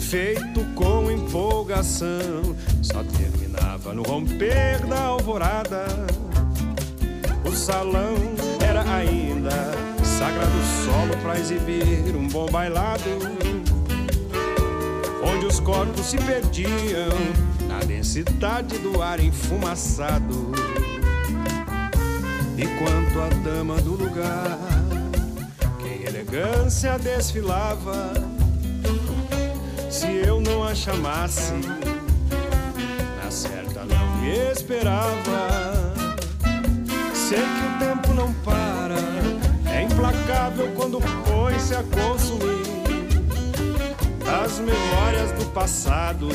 feito com empolgação, só terminava no romper da alvorada. O salão era ainda sagrado solo para exibir um bom bailado, onde os corpos se perdiam na densidade do ar enfumaçado. E quanto à dama do lugar, que elegância desfilava, se eu não a chamasse, na certa não me esperava. Sei que o tempo não é implacável quando põe-se a consumir as memórias do passado,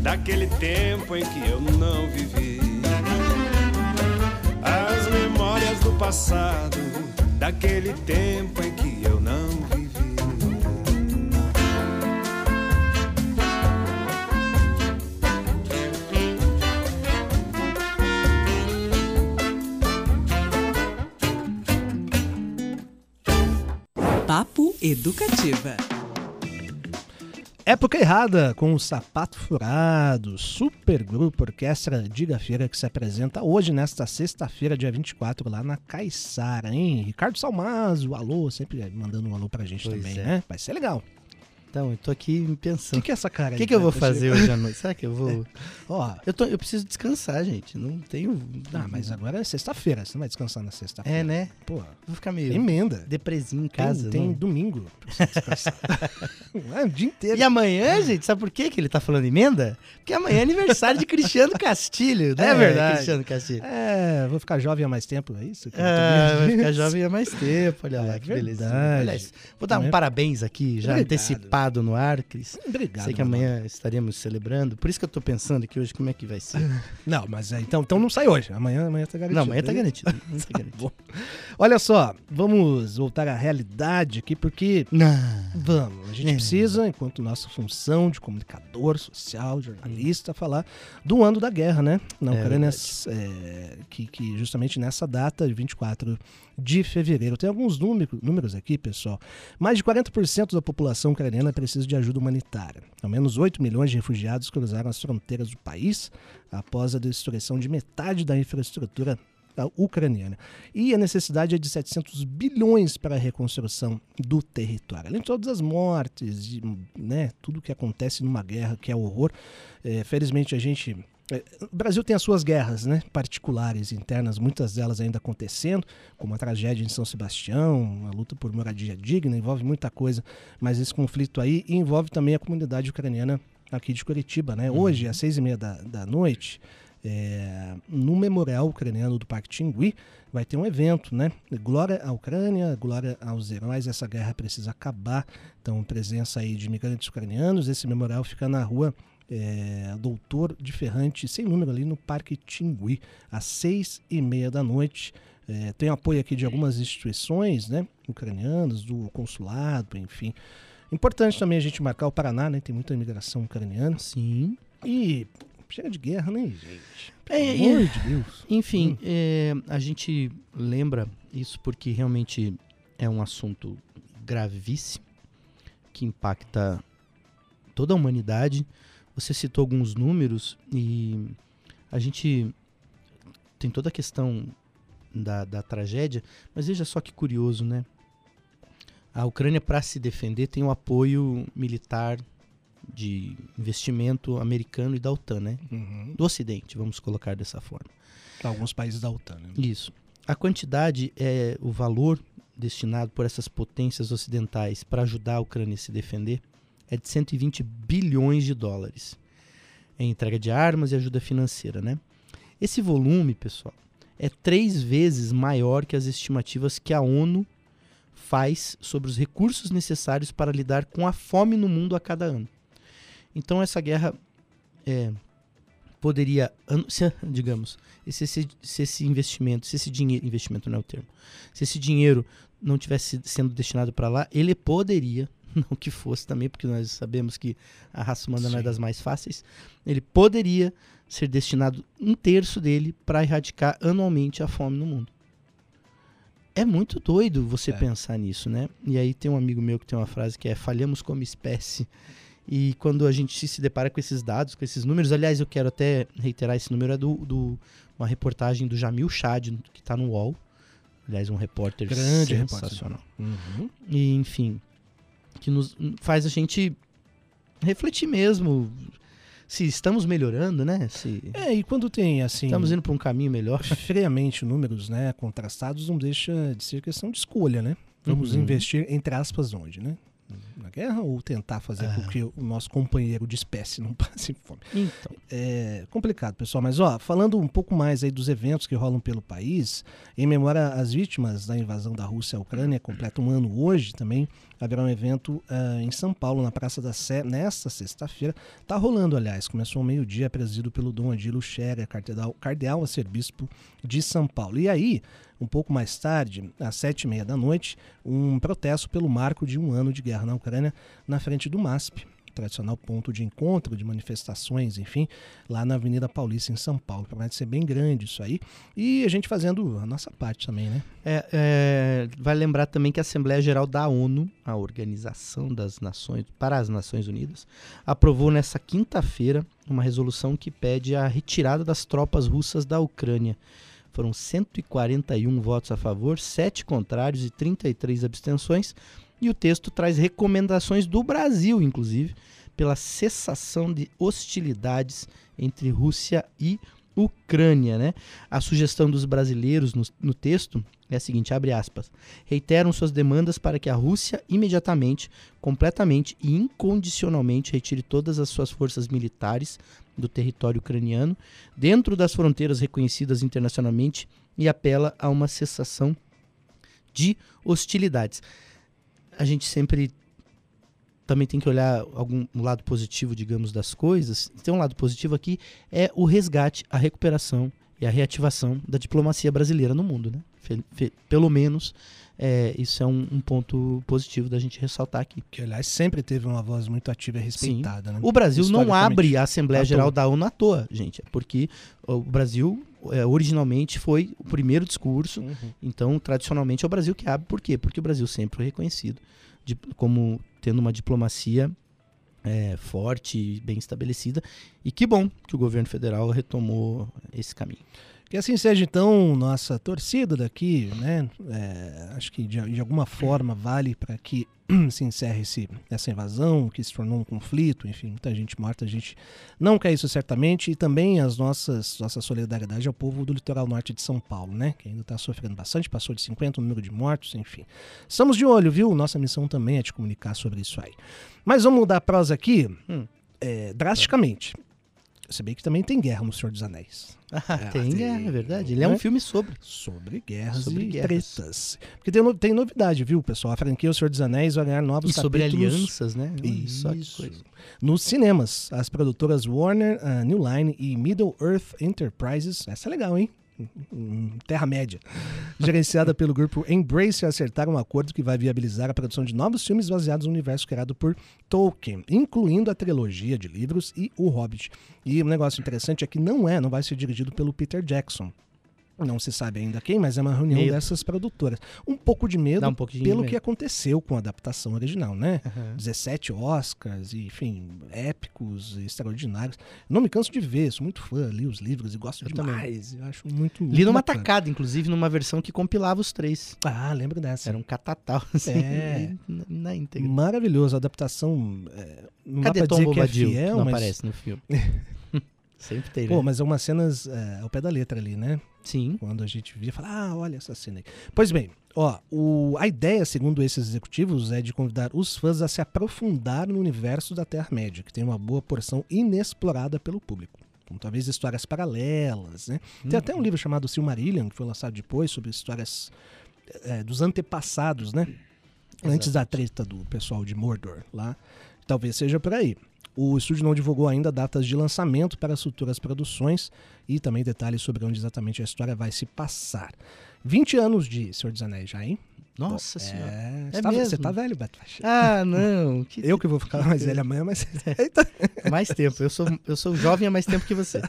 daquele tempo em que eu não vivi. As memórias do passado, daquele tempo em que eu não vivi. Educativa. Época Errada, com o Sapato Furado, super grupo Orquestra Diga Feira, que se apresenta hoje, nesta sexta-feira, dia 24, lá na Caiçara, hein? Ricardo Salmazo, alô, sempre mandando um alô pra gente Pois também, é. né? Vai ser legal. Então, eu tô aqui O pensando. que, que é essa cara O que, que eu vou Tá fazer hoje à noite? Será que eu vou. Ó, Eu, tô, eu preciso descansar, gente. Não tenho. ah, mas agora é sexta-feira, você não vai descansar na sexta-feira. É, né? Pô, Vou ficar meio. emenda. Depresinho em Tem, casa. tem domingo pra você descansar. é o dia inteiro. E amanhã, gente, sabe por que que ele tá falando emenda? Porque amanhã é aniversário de Cristiano Castilho, né? É verdade. Cristiano Castilho. É, vou ficar jovem há mais tempo, é isso? que tô Ah, vai ficar jovem há mais tempo, olha lá, É que beleza. verdade. Aliás, vou dar um Amanhã- parabéns aqui, já Obrigado. antecipado no ar, Cris. Obrigado. Sei que amanhã estaremos celebrando, por isso que eu tô pensando aqui hoje como é que vai ser. Não, mas é, então, então não sai hoje. Amanhã, amanhã tá garantido. Não, amanhã tá garantido. amanhã tá garantido. Bom. Olha só, vamos voltar à realidade aqui, porque Não. vamos, a gente É. precisa, enquanto nossa função de comunicador social, jornalista, falar do ano da guerra, né? Na É Ucrânia, é, que, que justamente nessa data, de 24 de fevereiro. Tem alguns número- números aqui, pessoal. Mais de 40% da população ucraniana precisa de ajuda humanitária. Ao menos 8 milhões de refugiados cruzaram as fronteiras do país após a destruição de metade da infraestrutura a ucraniana. E a necessidade é de 700 bilhões para a reconstrução do território. Além de todas as mortes, né, tudo que acontece numa guerra que é horror. É, felizmente a gente O Brasil tem as suas guerras né, particulares, internas, muitas delas ainda acontecendo, como a tragédia em São Sebastião, a luta por moradia digna, envolve muita coisa, mas esse conflito aí envolve também a comunidade ucraniana aqui de Curitiba. Né? Hoje, às seis e meia da, da noite, é, no Memorial Ucraniano do Parque Tingui, vai ter um evento, né? Glória à Ucrânia, glória aos heróis, essa guerra precisa acabar. Então, presença aí de imigrantes ucranianos. Esse memorial fica na rua é, Doutor de Ferrante, sem número ali no Parque Tingui, às seis e meia da noite. É, tem apoio aqui de algumas instituições, né? Ucranianas, do consulado, enfim. Importante também a gente marcar o Paraná, né? Tem muita imigração ucraniana. Sim. E chega de guerra, né, gente? Pelo É, amor é. de Deus. Enfim, é, a gente lembra isso porque realmente é um assunto gravíssimo que impacta toda a humanidade. Você citou alguns números e a gente tem toda a questão da, da tragédia, mas veja só que curioso, né? A Ucrânia, para se defender, tem o apoio militar de investimento americano e da OTAN, né? Uhum. Do Ocidente, vamos colocar dessa forma. Alguns países da OTAN, né? Isso. A quantidade é o valor destinado por essas potências ocidentais para ajudar a Ucrânia a se defender é de 120 bilhões de dólares em entrega de armas e ajuda financeira, né? Esse volume, pessoal, é três vezes maior que as estimativas que a ONU faz sobre os recursos necessários para lidar com a fome no mundo a cada ano. Então essa guerra é, poderia, se, digamos, se esse, se esse investimento, se esse dinheiro, investimento não é o termo, se esse dinheiro não tivesse sendo destinado para lá, ele poderia, não que fosse também, porque nós sabemos que a raça humana não é Sim. das mais fáceis, ele poderia ser destinado um terço dele para erradicar anualmente a fome no mundo. É muito doido você É. pensar nisso, né? E aí tem um amigo meu que tem uma frase que é falhamos como espécie. E quando a gente se depara com esses dados, com esses números, aliás, eu quero até reiterar esse número é do, do uma reportagem do Jamil Chad, que está no UOL. Aliás, um repórter Grande repórter. sensacional. Uhum. E, enfim, que nos faz a gente refletir mesmo se estamos melhorando, né? Se É, e quando tem, assim, estamos indo para um caminho melhor. friamente números né, contrastados, não deixa de ser questão de escolha, né? Vamos Uhum. investir, entre aspas, onde, né? Na guerra ou tentar fazer com Ah. que o nosso companheiro de espécie não passe fome? Então, É complicado, pessoal. Mas, ó, falando um pouco mais aí dos eventos que rolam pelo país, em memória às vítimas da invasão da Rússia à Ucrânia, completa um ano hoje também, haverá um evento ah, em São Paulo, na Praça da Sé, nesta sexta-feira. Tá rolando, aliás, começou ao meio-dia, presidido pelo Dom Adilo Scherer, cardeal, cardeal arcebispo de São Paulo. E aí, um pouco mais tarde, às sete e meia da noite, um protesto pelo marco de um ano de guerra na Ucrânia na frente do MASP, tradicional ponto de encontro, de manifestações, enfim, lá na Avenida Paulista, em São Paulo. Promete ser bem grande isso aí. E a gente fazendo a nossa parte também, né? é, é, vai lembrar também que a Assembleia Geral da ONU, a Organização das Nações para as Nações Unidas, aprovou nessa quinta-feira uma resolução que pede a retirada das tropas russas da Ucrânia. Foram 141 votos a favor, 7 contrários e 33 abstenções. E o texto traz recomendações do Brasil, inclusive, pela cessação de hostilidades entre Rússia e Ucrânia, né? A sugestão dos brasileiros no, no texto é a seguinte, abre aspas, reiteram suas demandas para que a Rússia imediatamente, completamente e incondicionalmente retire todas as suas forças militares do território ucraniano, dentro das fronteiras reconhecidas internacionalmente e apela a uma cessação de hostilidades. A gente sempre também tem que olhar algum um lado positivo, digamos, das coisas. Tem um lado positivo aqui é o resgate, a recuperação e a reativação da diplomacia brasileira no mundo, né? Pelo menos é, isso é um, um ponto positivo da gente ressaltar aqui. Que, aliás, sempre teve uma voz muito ativa e respeitada, né? O Brasil não abre a Assembleia Geral da ONU à toa, gente, é porque o Brasil é, originalmente foi o primeiro discurso, Uhum. então tradicionalmente é o Brasil que abre. Por quê? Porque o Brasil sempre foi reconhecido de- como tendo uma diplomacia é, forte e bem estabelecida. E que bom que o governo federal retomou esse caminho. Que assim seja, então, nossa torcida daqui, né? É, acho que de, de alguma forma vale para que se encerre esse, essa invasão, que se tornou um conflito, enfim, muita gente morta, a gente não quer isso certamente, e também as nossas nossa solidariedade ao povo do litoral norte de São Paulo, né? Que ainda está sofrendo bastante, passou de 50 o número de mortos, enfim. Estamos de olho, viu? Nossa missão também é te comunicar sobre isso aí. Mas vamos mudar a prosa aqui Hum. é, drasticamente. Você bem que também tem guerra no Senhor dos Anéis. Ah, É, tem, tem- é, verdade. Ele é um né? filme sobre. Sobre guerras Sobre e guerras. tretas. Porque tem, tem novidade, viu, pessoal? A franquia O Senhor dos Anéis vai ganhar novos E sobre capítulos alianças, né? Isso. coisa. nos cinemas. As produtoras Warner, a New Line e Middle Earth Enterprises. Essa é legal, hein? Terra-média. Gerenciada pelo grupo Embrace, acertaram um acordo que vai viabilizar a produção de novos filmes baseados no universo criado por Tolkien, incluindo a trilogia de livros e O Hobbit. E um negócio interessante é que não é, não vai ser dirigido pelo Peter Jackson. Não se sabe ainda quem, mas é uma reunião Medo. dessas produtoras. Um pouco de medo um de pelo que aconteceu com a adaptação original, né? Aham. 17 Oscars, enfim, épicos, extraordinários. Não me canso de ver, sou muito fã, li os livros e gosto Eu também. demais. Eu acho muito. Li numa bacana. tacada, inclusive, numa versão que compilava os três. Ah, lembro dessa. Era um catatal, assim, É. na, íntegra. Maravilhoso, a adaptação. é, não Cadê dá pra Tom dizer que é Bobadil? fiel, não mas. aparece no filme. Sempre tem, né? Pô, mas é umas cenas é, ao pé da letra ali, né? Sim. Quando a gente via, falar, ah, olha essa cena aí. Pois bem, ó, o, a ideia, segundo esses executivos, é de convidar os fãs a se aprofundar no universo da Terra-média, que tem uma boa porção inexplorada pelo público. Como talvez histórias paralelas, né? Tem até um livro chamado Silmarillion, que foi lançado depois, sobre histórias é, dos antepassados, né? Antes da treta do pessoal de Mordor lá. Talvez seja por aí. O estúdio não divulgou ainda datas de lançamento para as futuras produções e também detalhes sobre onde exatamente a história vai se passar. 20 anos de Senhor dos Anéis já, hein? Nossa senhora. É, É você, tá, você mesmo? tá velho, Beto. Ah, não. Que Eu que vou ficar mais velho amanhã, mas. Eita. Mais tempo. Eu sou, eu sou jovem há mais tempo que você.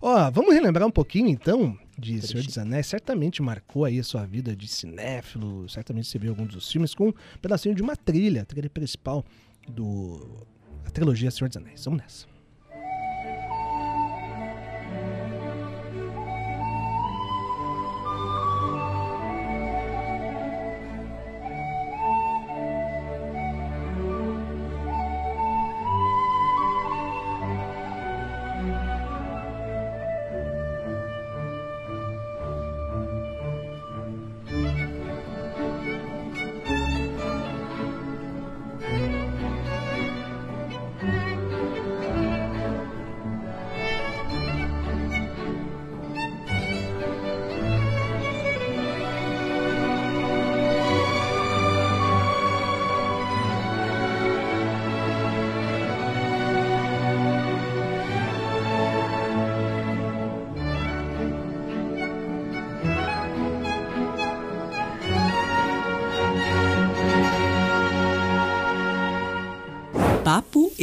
Ó, vamos relembrar um pouquinho então de Senhor dos Anéis. Certamente marcou aí a sua vida de cinéfilo. Certamente você viu alguns dos filmes com um pedacinho de uma trilha, a trilha principal do a trilogia Senhor dos Anéis. Vamos nessa.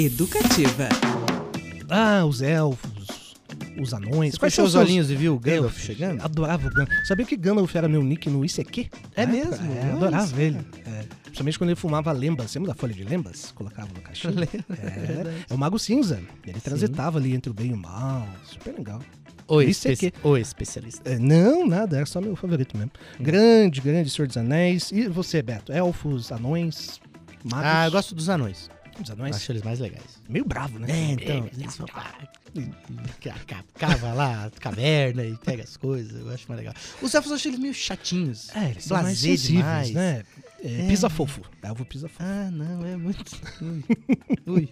Educativa. Ah, os elfos, os anões. Você Quais fechou são os seus- olhinhos e viu o Gandalf chegando? Adorava o Gandalf. Sabia que Gandalf era meu nick no ICQ? É mesmo? É, adorava ele. É, principalmente quando ele fumava lembas. Lembra da folha de lembas? Colocava no caixinho. É, é o Mago Cinza. Ele transitava ali entre o bem e o mal. Super legal. O, Isso espe o especialista. É, não, nada. Era só meu favorito mesmo. Grande, grande Senhor dos Anéis. E você, Beto? Elfos, anões, magos? Ah, eu gosto dos anões. Anões. Acho eles mais legais. Meio bravo, né? É, então, eles vão lá, ca- ca- cava lá, caverna e pega as coisas, eu acho mais legal. Os elfos eu acho eles meio chatinhos. É, eles são mais sensíveis, né? É, É. Pisa fofo. Elfo pisa fofo. Ah, não, é muito. Ui. Ui.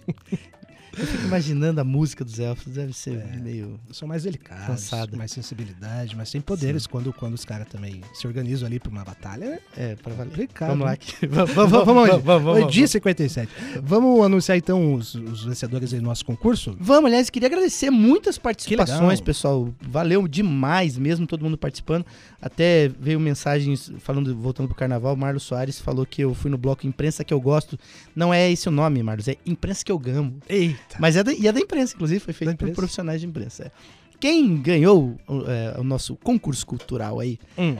Eu fico imaginando a música dos elfos, deve ser É. meio. são mais delicados, Cansado. mais sensibilidade, mas tem poderes quando, quando os caras também se organizam ali pra uma batalha. né? É, pra valer. Complicado, Vamos lá. né? que- Vamos, Vamos, vamos, vamos, vamos, vamos, dia 57. Vamos anunciar então os, os vencedores aí do nosso concurso? Vamos, aliás, queria agradecer muitas participações, pessoal. Valeu demais mesmo, todo mundo participando. Até veio mensagens falando, voltando pro carnaval, Marlos Soares falou que eu fui no bloco Imprensa que eu gosto. Não é esse o nome, Marlos, é Imprensa que eu gamo. Eita. Mas é da, e é da imprensa, inclusive, foi feito por profissionais de imprensa. é. Quem ganhou o, é, o nosso concurso cultural aí, Hum,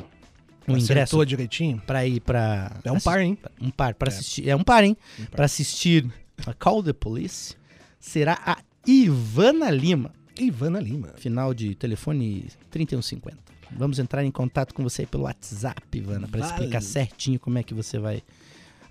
um ingresso direitinho? pra ir pra. É um assi- par, hein? Um par, pra É. assistir. É um par, hein? Um par. Pra assistir a Call the Police será a Ivana Lima. Ivana Lima. Final de telefone 3150. Vamos entrar em contato com você aí pelo WhatsApp, Ivana, para Vale. explicar certinho como é que você vai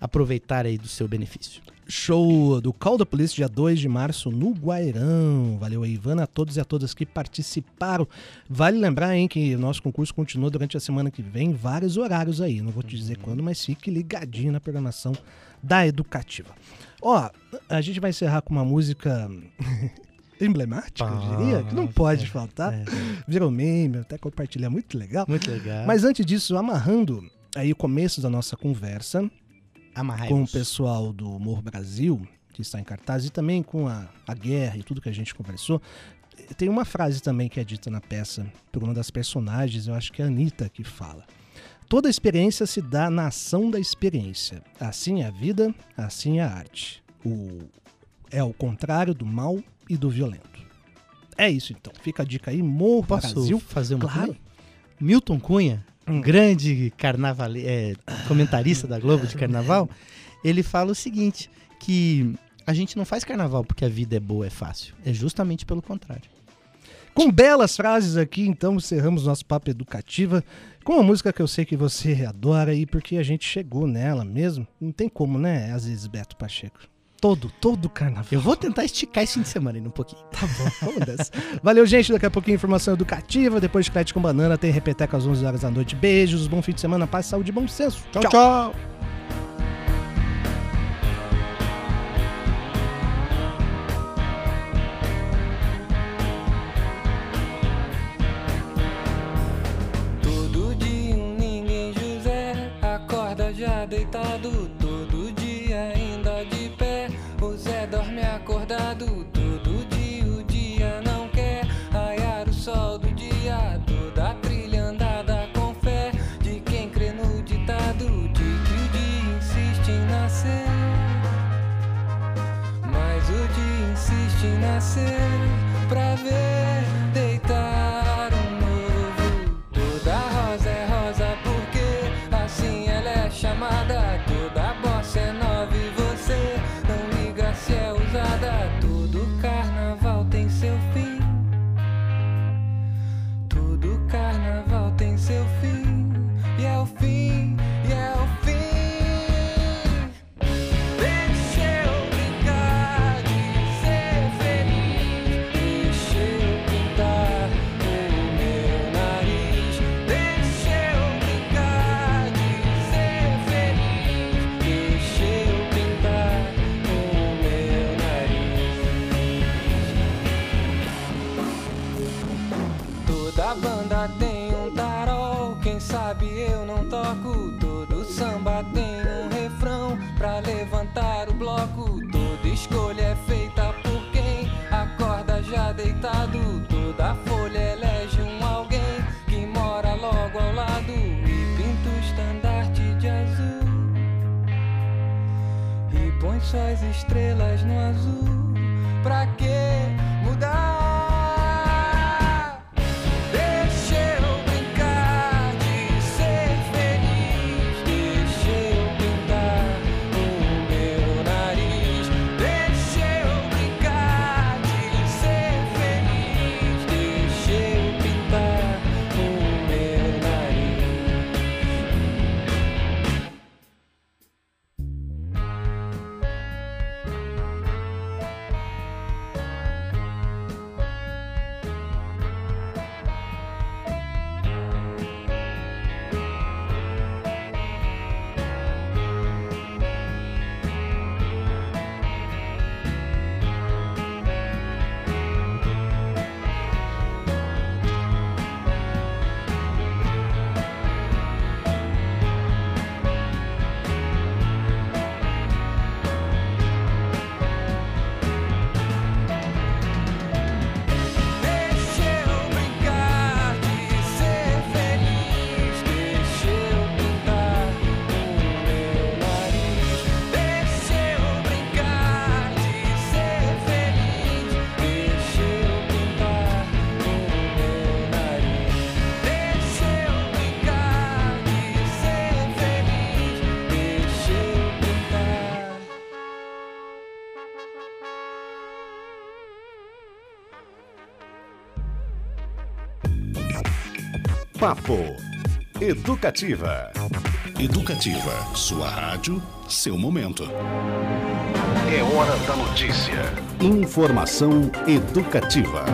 aproveitar aí do seu benefício. Show do Call da Polícia, dia 2 de março, no Guairão. Valeu aí, Ivana, a todos e a todas que participaram. Vale lembrar, hein, que o nosso concurso continua durante a semana que vem, vários horários aí. Não vou te dizer quando, mas fique ligadinho na programação da Educativa. Ó, a gente vai encerrar com uma música emblemática, eu diria, que não pode faltar. É, Virou meme, até compartilhar, muito legal. muito legal. Mas antes disso, amarrando aí o começo da nossa conversa, com o pessoal do Humor Brasil, que está em cartaz, e também com a, a guerra e tudo que a gente conversou. Tem uma frase também que é dita na peça por uma das personagens, eu acho que é a Anitta que fala. Toda experiência se dá na ação da experiência. Assim é a vida, assim é a arte. O, é o contrário do mal e do violento. É isso então. Fica a dica aí, Humor Posso Brasil. fazer uma Claro. Milton Cunha, um grande carnavale... é, comentarista da Globo de carnaval, ele fala o seguinte, que a gente não faz carnaval porque a vida é boa, é fácil. É justamente pelo contrário. Com belas frases aqui, então encerramos nosso papo educativa com uma música que eu sei que você adora e porque a gente chegou nela mesmo. Não tem como, né? Às vezes Beto Pacheco. Todo, todo carnaval. Eu vou tentar esticar esse fim de semana aí um pouquinho. Tá bom, vamos dessa. Valeu, gente. Daqui a pouquinho informação educativa. Depois de Crédito com Banana, tem Repeteco às 11 horas da noite. Beijos, bom fim de semana, paz, saúde e bom senso. tchau. tchau. Todo dia ninguém José acorda já deitado. tudo Tem um tarol, quem sabe eu não toco. Todo samba tem um refrão pra levantar o bloco. Toda escolha é feita por quem acorda já deitado. Toda folha elege um alguém que mora logo ao lado e pinta o estandarte de azul e põe suas estrelas no azul. Papo Educativa. Educativa, sua rádio, seu momento. É hora da notícia. Informação educativa.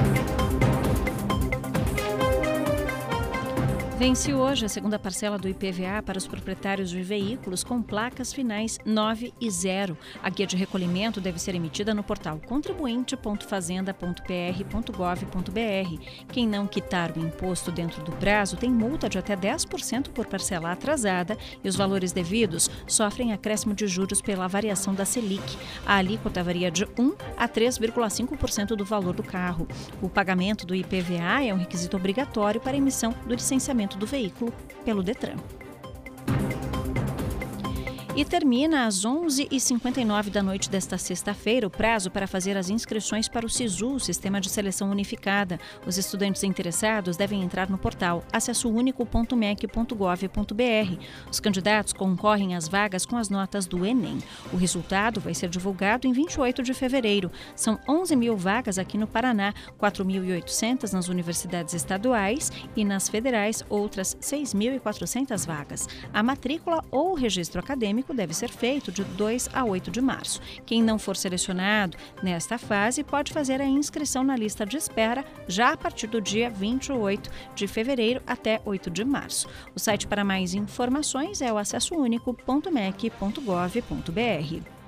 Vence hoje a segunda parcela do IPVA para os proprietários de veículos com placas finais 9 e 0. A guia de recolhimento deve ser emitida no portal contribuinte.fazenda.pr.gov.br. Quem não quitar o imposto dentro do prazo tem multa de até 10% por parcela atrasada e os valores devidos sofrem acréscimo de juros pela variação da Selic. A alíquota varia de 1 a 3,5% do valor do carro. O pagamento do IPVA é um requisito obrigatório para a emissão do licenciamento do veículo pelo Detran. E termina às 11h59 da noite desta sexta-feira o prazo para fazer as inscrições para o SISU, Sistema de Seleção Unificada. Os estudantes interessados devem entrar no portal acessounico.mec.gov.br. Os candidatos concorrem às vagas com as notas do Enem. O resultado vai ser divulgado em 28 de fevereiro. São 11 mil vagas aqui no Paraná, 4.800 nas universidades estaduais e nas federais, outras 6.400 vagas. A matrícula ou registro acadêmico deve ser feito de 2 a 8 de março. Quem não for selecionado nesta fase pode fazer a inscrição na lista de espera já a partir do dia 28 de fevereiro até 8 de março. O site para mais informações é o acessounico.mec.gov.br.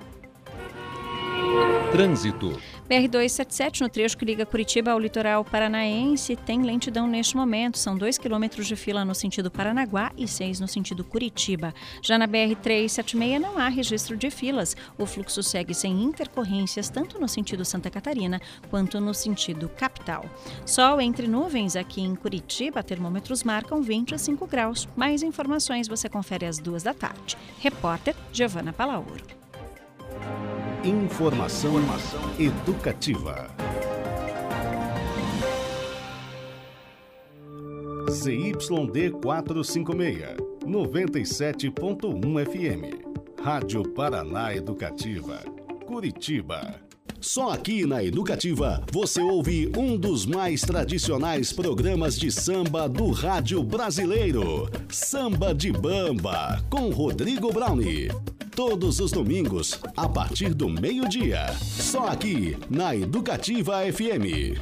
Trânsito. BR-277, no trecho que liga Curitiba ao litoral paranaense, tem lentidão neste momento. São 2 quilômetros de fila no sentido Paranaguá e 6 no sentido Curitiba. Já na BR-376 não há registro de filas. O fluxo segue sem intercorrências, tanto no sentido Santa Catarina quanto no sentido capital. Sol entre nuvens aqui em Curitiba, termômetros marcam 25 graus. Mais informações você confere às duas da tarde. Repórter Giovana Palauro. Informação, educativa. ZYD 456, 97.1 FM. Rádio Paraná Educativa. Curitiba. Só aqui na Educativa você ouve um dos mais tradicionais programas de samba do rádio brasileiro. Samba de Bamba, com Rodrigo Brownie. Todos os domingos, a partir do meio-dia. Só aqui na Educativa FM.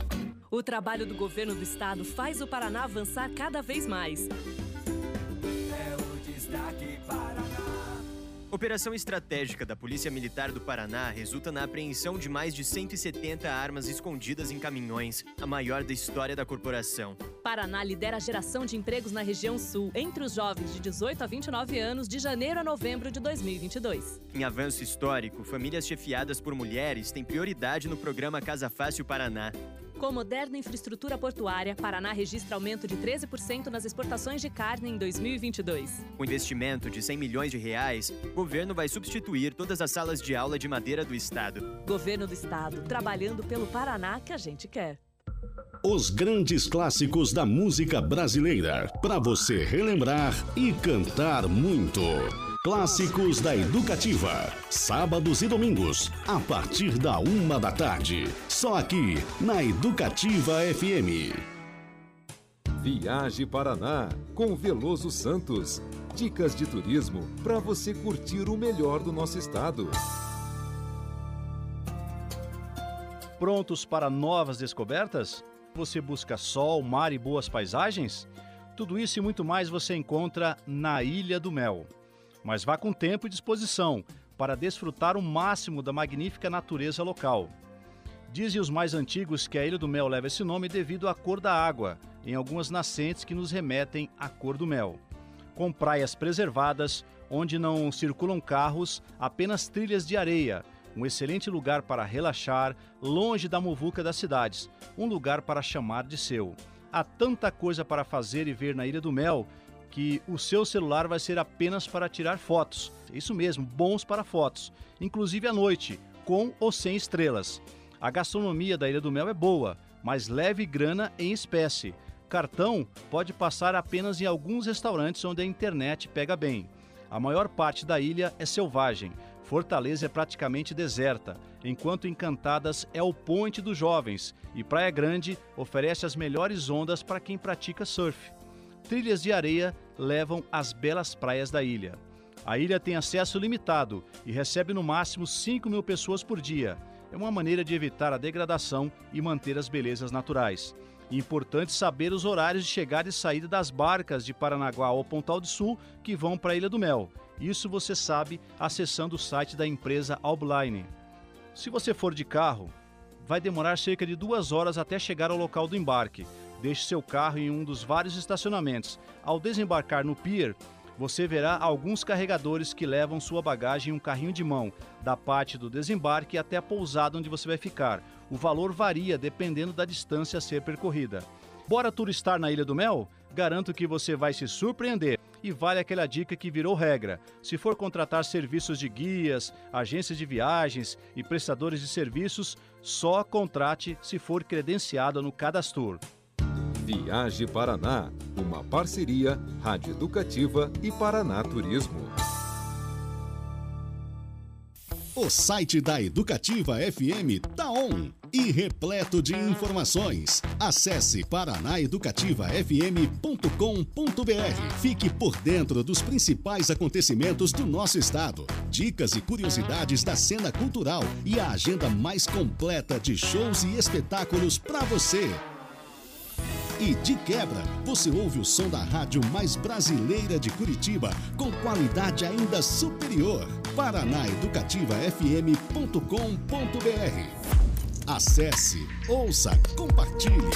O trabalho do governo do estado faz o Paraná avançar cada vez mais. É o destaque Paraná. Operação estratégica da Polícia Militar do Paraná resulta na apreensão de mais de 170 armas escondidas em caminhões, a maior da história da corporação. Paraná lidera a geração de empregos na região sul entre os jovens de 18 a 29 anos de janeiro a novembro de 2022. Em avanço histórico, famílias chefiadas por mulheres têm prioridade no programa Casa Fácil Paraná. Com moderna infraestrutura portuária, Paraná registra aumento de 13% nas exportações de carne em 2022. Com investimento de 100 milhões de reais, o governo vai substituir todas as salas de aula de madeira do estado. Governo do estado, trabalhando pelo Paraná que a gente quer. Os grandes clássicos da música brasileira, para você relembrar e cantar muito. Clássicos da Educativa. Sábados e domingos, a partir da uma da tarde. Só aqui, na Educativa FM. Viaje Paraná, com Veloso Santos. Dicas de turismo para você curtir o melhor do nosso estado. Prontos para novas descobertas? Você busca sol, mar e boas paisagens? Tudo isso e muito mais você encontra na Ilha do Mel. Mas vá com tempo e disposição para desfrutar o máximo da magnífica natureza local. Dizem os mais antigos que a Ilha do Mel leva esse nome devido à cor da água, em algumas nascentes que nos remetem à cor do mel. Com praias preservadas, onde não circulam carros, apenas trilhas de areia, um excelente lugar para relaxar, longe da muvuca das cidades, um lugar para chamar de seu. Há tanta coisa para fazer e ver na Ilha do Mel que o seu celular vai ser apenas para tirar fotos. Isso mesmo, bons para fotos, inclusive à noite, com ou sem estrelas. A gastronomia da Ilha do Mel é boa, mas leve grana em espécie. Cartão pode passar apenas em alguns restaurantes onde a internet pega bem. A maior parte da ilha é selvagem. Fortaleza é praticamente deserta, enquanto Encantadas é o ponte dos jovens e Praia Grande oferece as melhores ondas para quem pratica surf. Trilhas de areia levam às belas praias da ilha. A ilha tem acesso limitado e recebe no máximo 5 mil pessoas por dia. É uma maneira de evitar a degradação e manter as belezas naturais. Importante saber os horários de chegada e saída das barcas de Paranaguá ou Pontal do Sul que vão para a Ilha do Mel. Isso você sabe acessando o site da empresa Albline. Se você for de carro, vai demorar cerca de duas horas até chegar ao local do embarque. Deixe seu carro em um dos vários estacionamentos. Ao desembarcar no pier, você verá alguns carregadores que levam sua bagagem em um carrinho de mão, da parte do desembarque até a pousada onde você vai ficar. O valor varia dependendo da distância a ser percorrida. Bora turistar na Ilha do Mel? Garanto que você vai se surpreender. E vale aquela dica que virou regra. Se for contratar serviços de guias, agências de viagens e prestadores de serviços, só contrate se for credenciado no Cadastur. Viaje Paraná, uma parceria Rádio Educativa e Paraná Turismo. O site da Educativa FM tá on e repleto de informações. Acesse paranaeducativafm.com.br. Fique por dentro dos principais acontecimentos do nosso estado, dicas e curiosidades da cena cultural e a agenda mais completa de shows e espetáculos para você. E de quebra, você ouve o som da rádio mais brasileira de Curitiba, com qualidade ainda superior. paranaeducativafm.com.br. Acesse, ouça, compartilhe.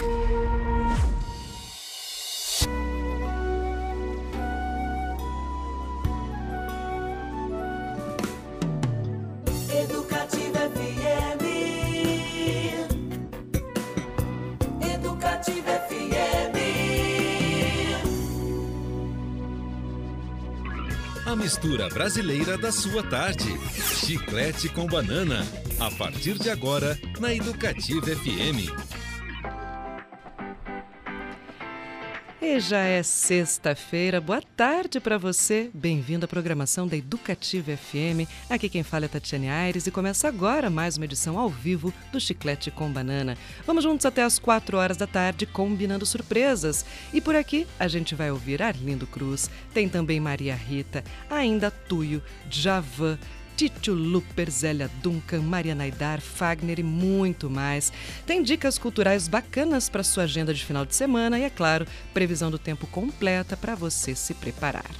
Mistura brasileira da sua tarde. Chiclete com banana. A partir de agora, na Educativa FM. E já é sexta-feira. Boa tarde para você. Bem-vindo à programação da Educativa FM. Aqui quem fala é Tatiane Aires e começa agora mais uma edição ao vivo do Chiclete com Banana. Vamos juntos até as 4 horas da tarde combinando surpresas. E por aqui a gente vai ouvir Arlindo Cruz, tem também Maria Rita, ainda Tuyo, Javan, Títio Luper, Zélia Duncan, Maria Naidar, Fagner e muito mais. Tem dicas culturais bacanas para sua agenda de final de semana e, é claro, previsão do tempo completa para você se preparar.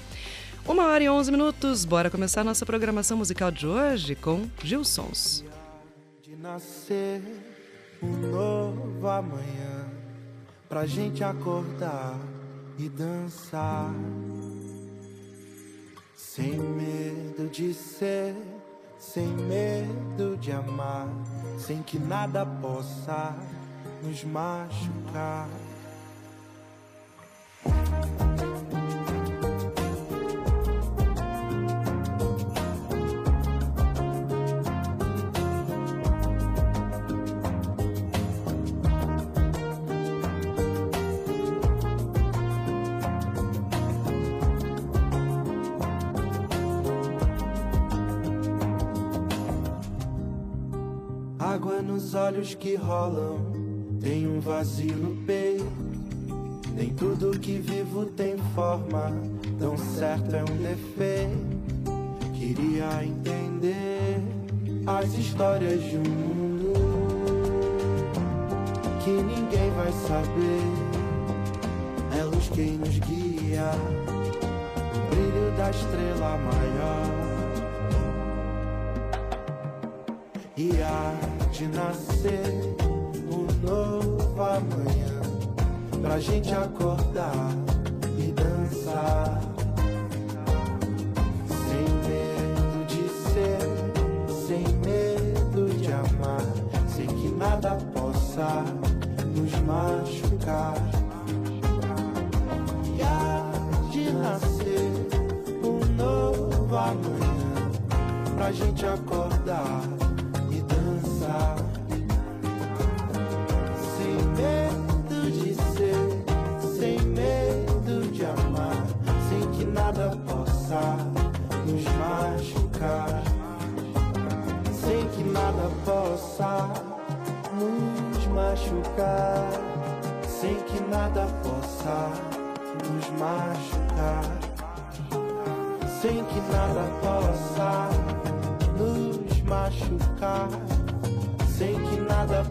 Uma hora e onze minutos, bora começar nossa programação musical de hoje com Gilsons. de nascer um novo amanhã pra gente acordar e dançar sem medo de ser, sem medo de amar, sem que nada possa nos machucar. Olhos que rolam, tem um vazio no peito. Nem tudo que vivo tem forma, tão certo é um defeito. Queria entender as histórias de um mundo que ninguém vai saber. É luz quem nos guia, o brilho da estrela maior. E há de nascer um novo amanhã pra gente acordar e dançar. Sem medo de ser, sem medo de amar, sem que nada possa nos machucar. E há de nascer um novo amanhã pra gente acordar machucar. Sem que nada possa nos machucar, sem que nada possa nos machucar, sem que nada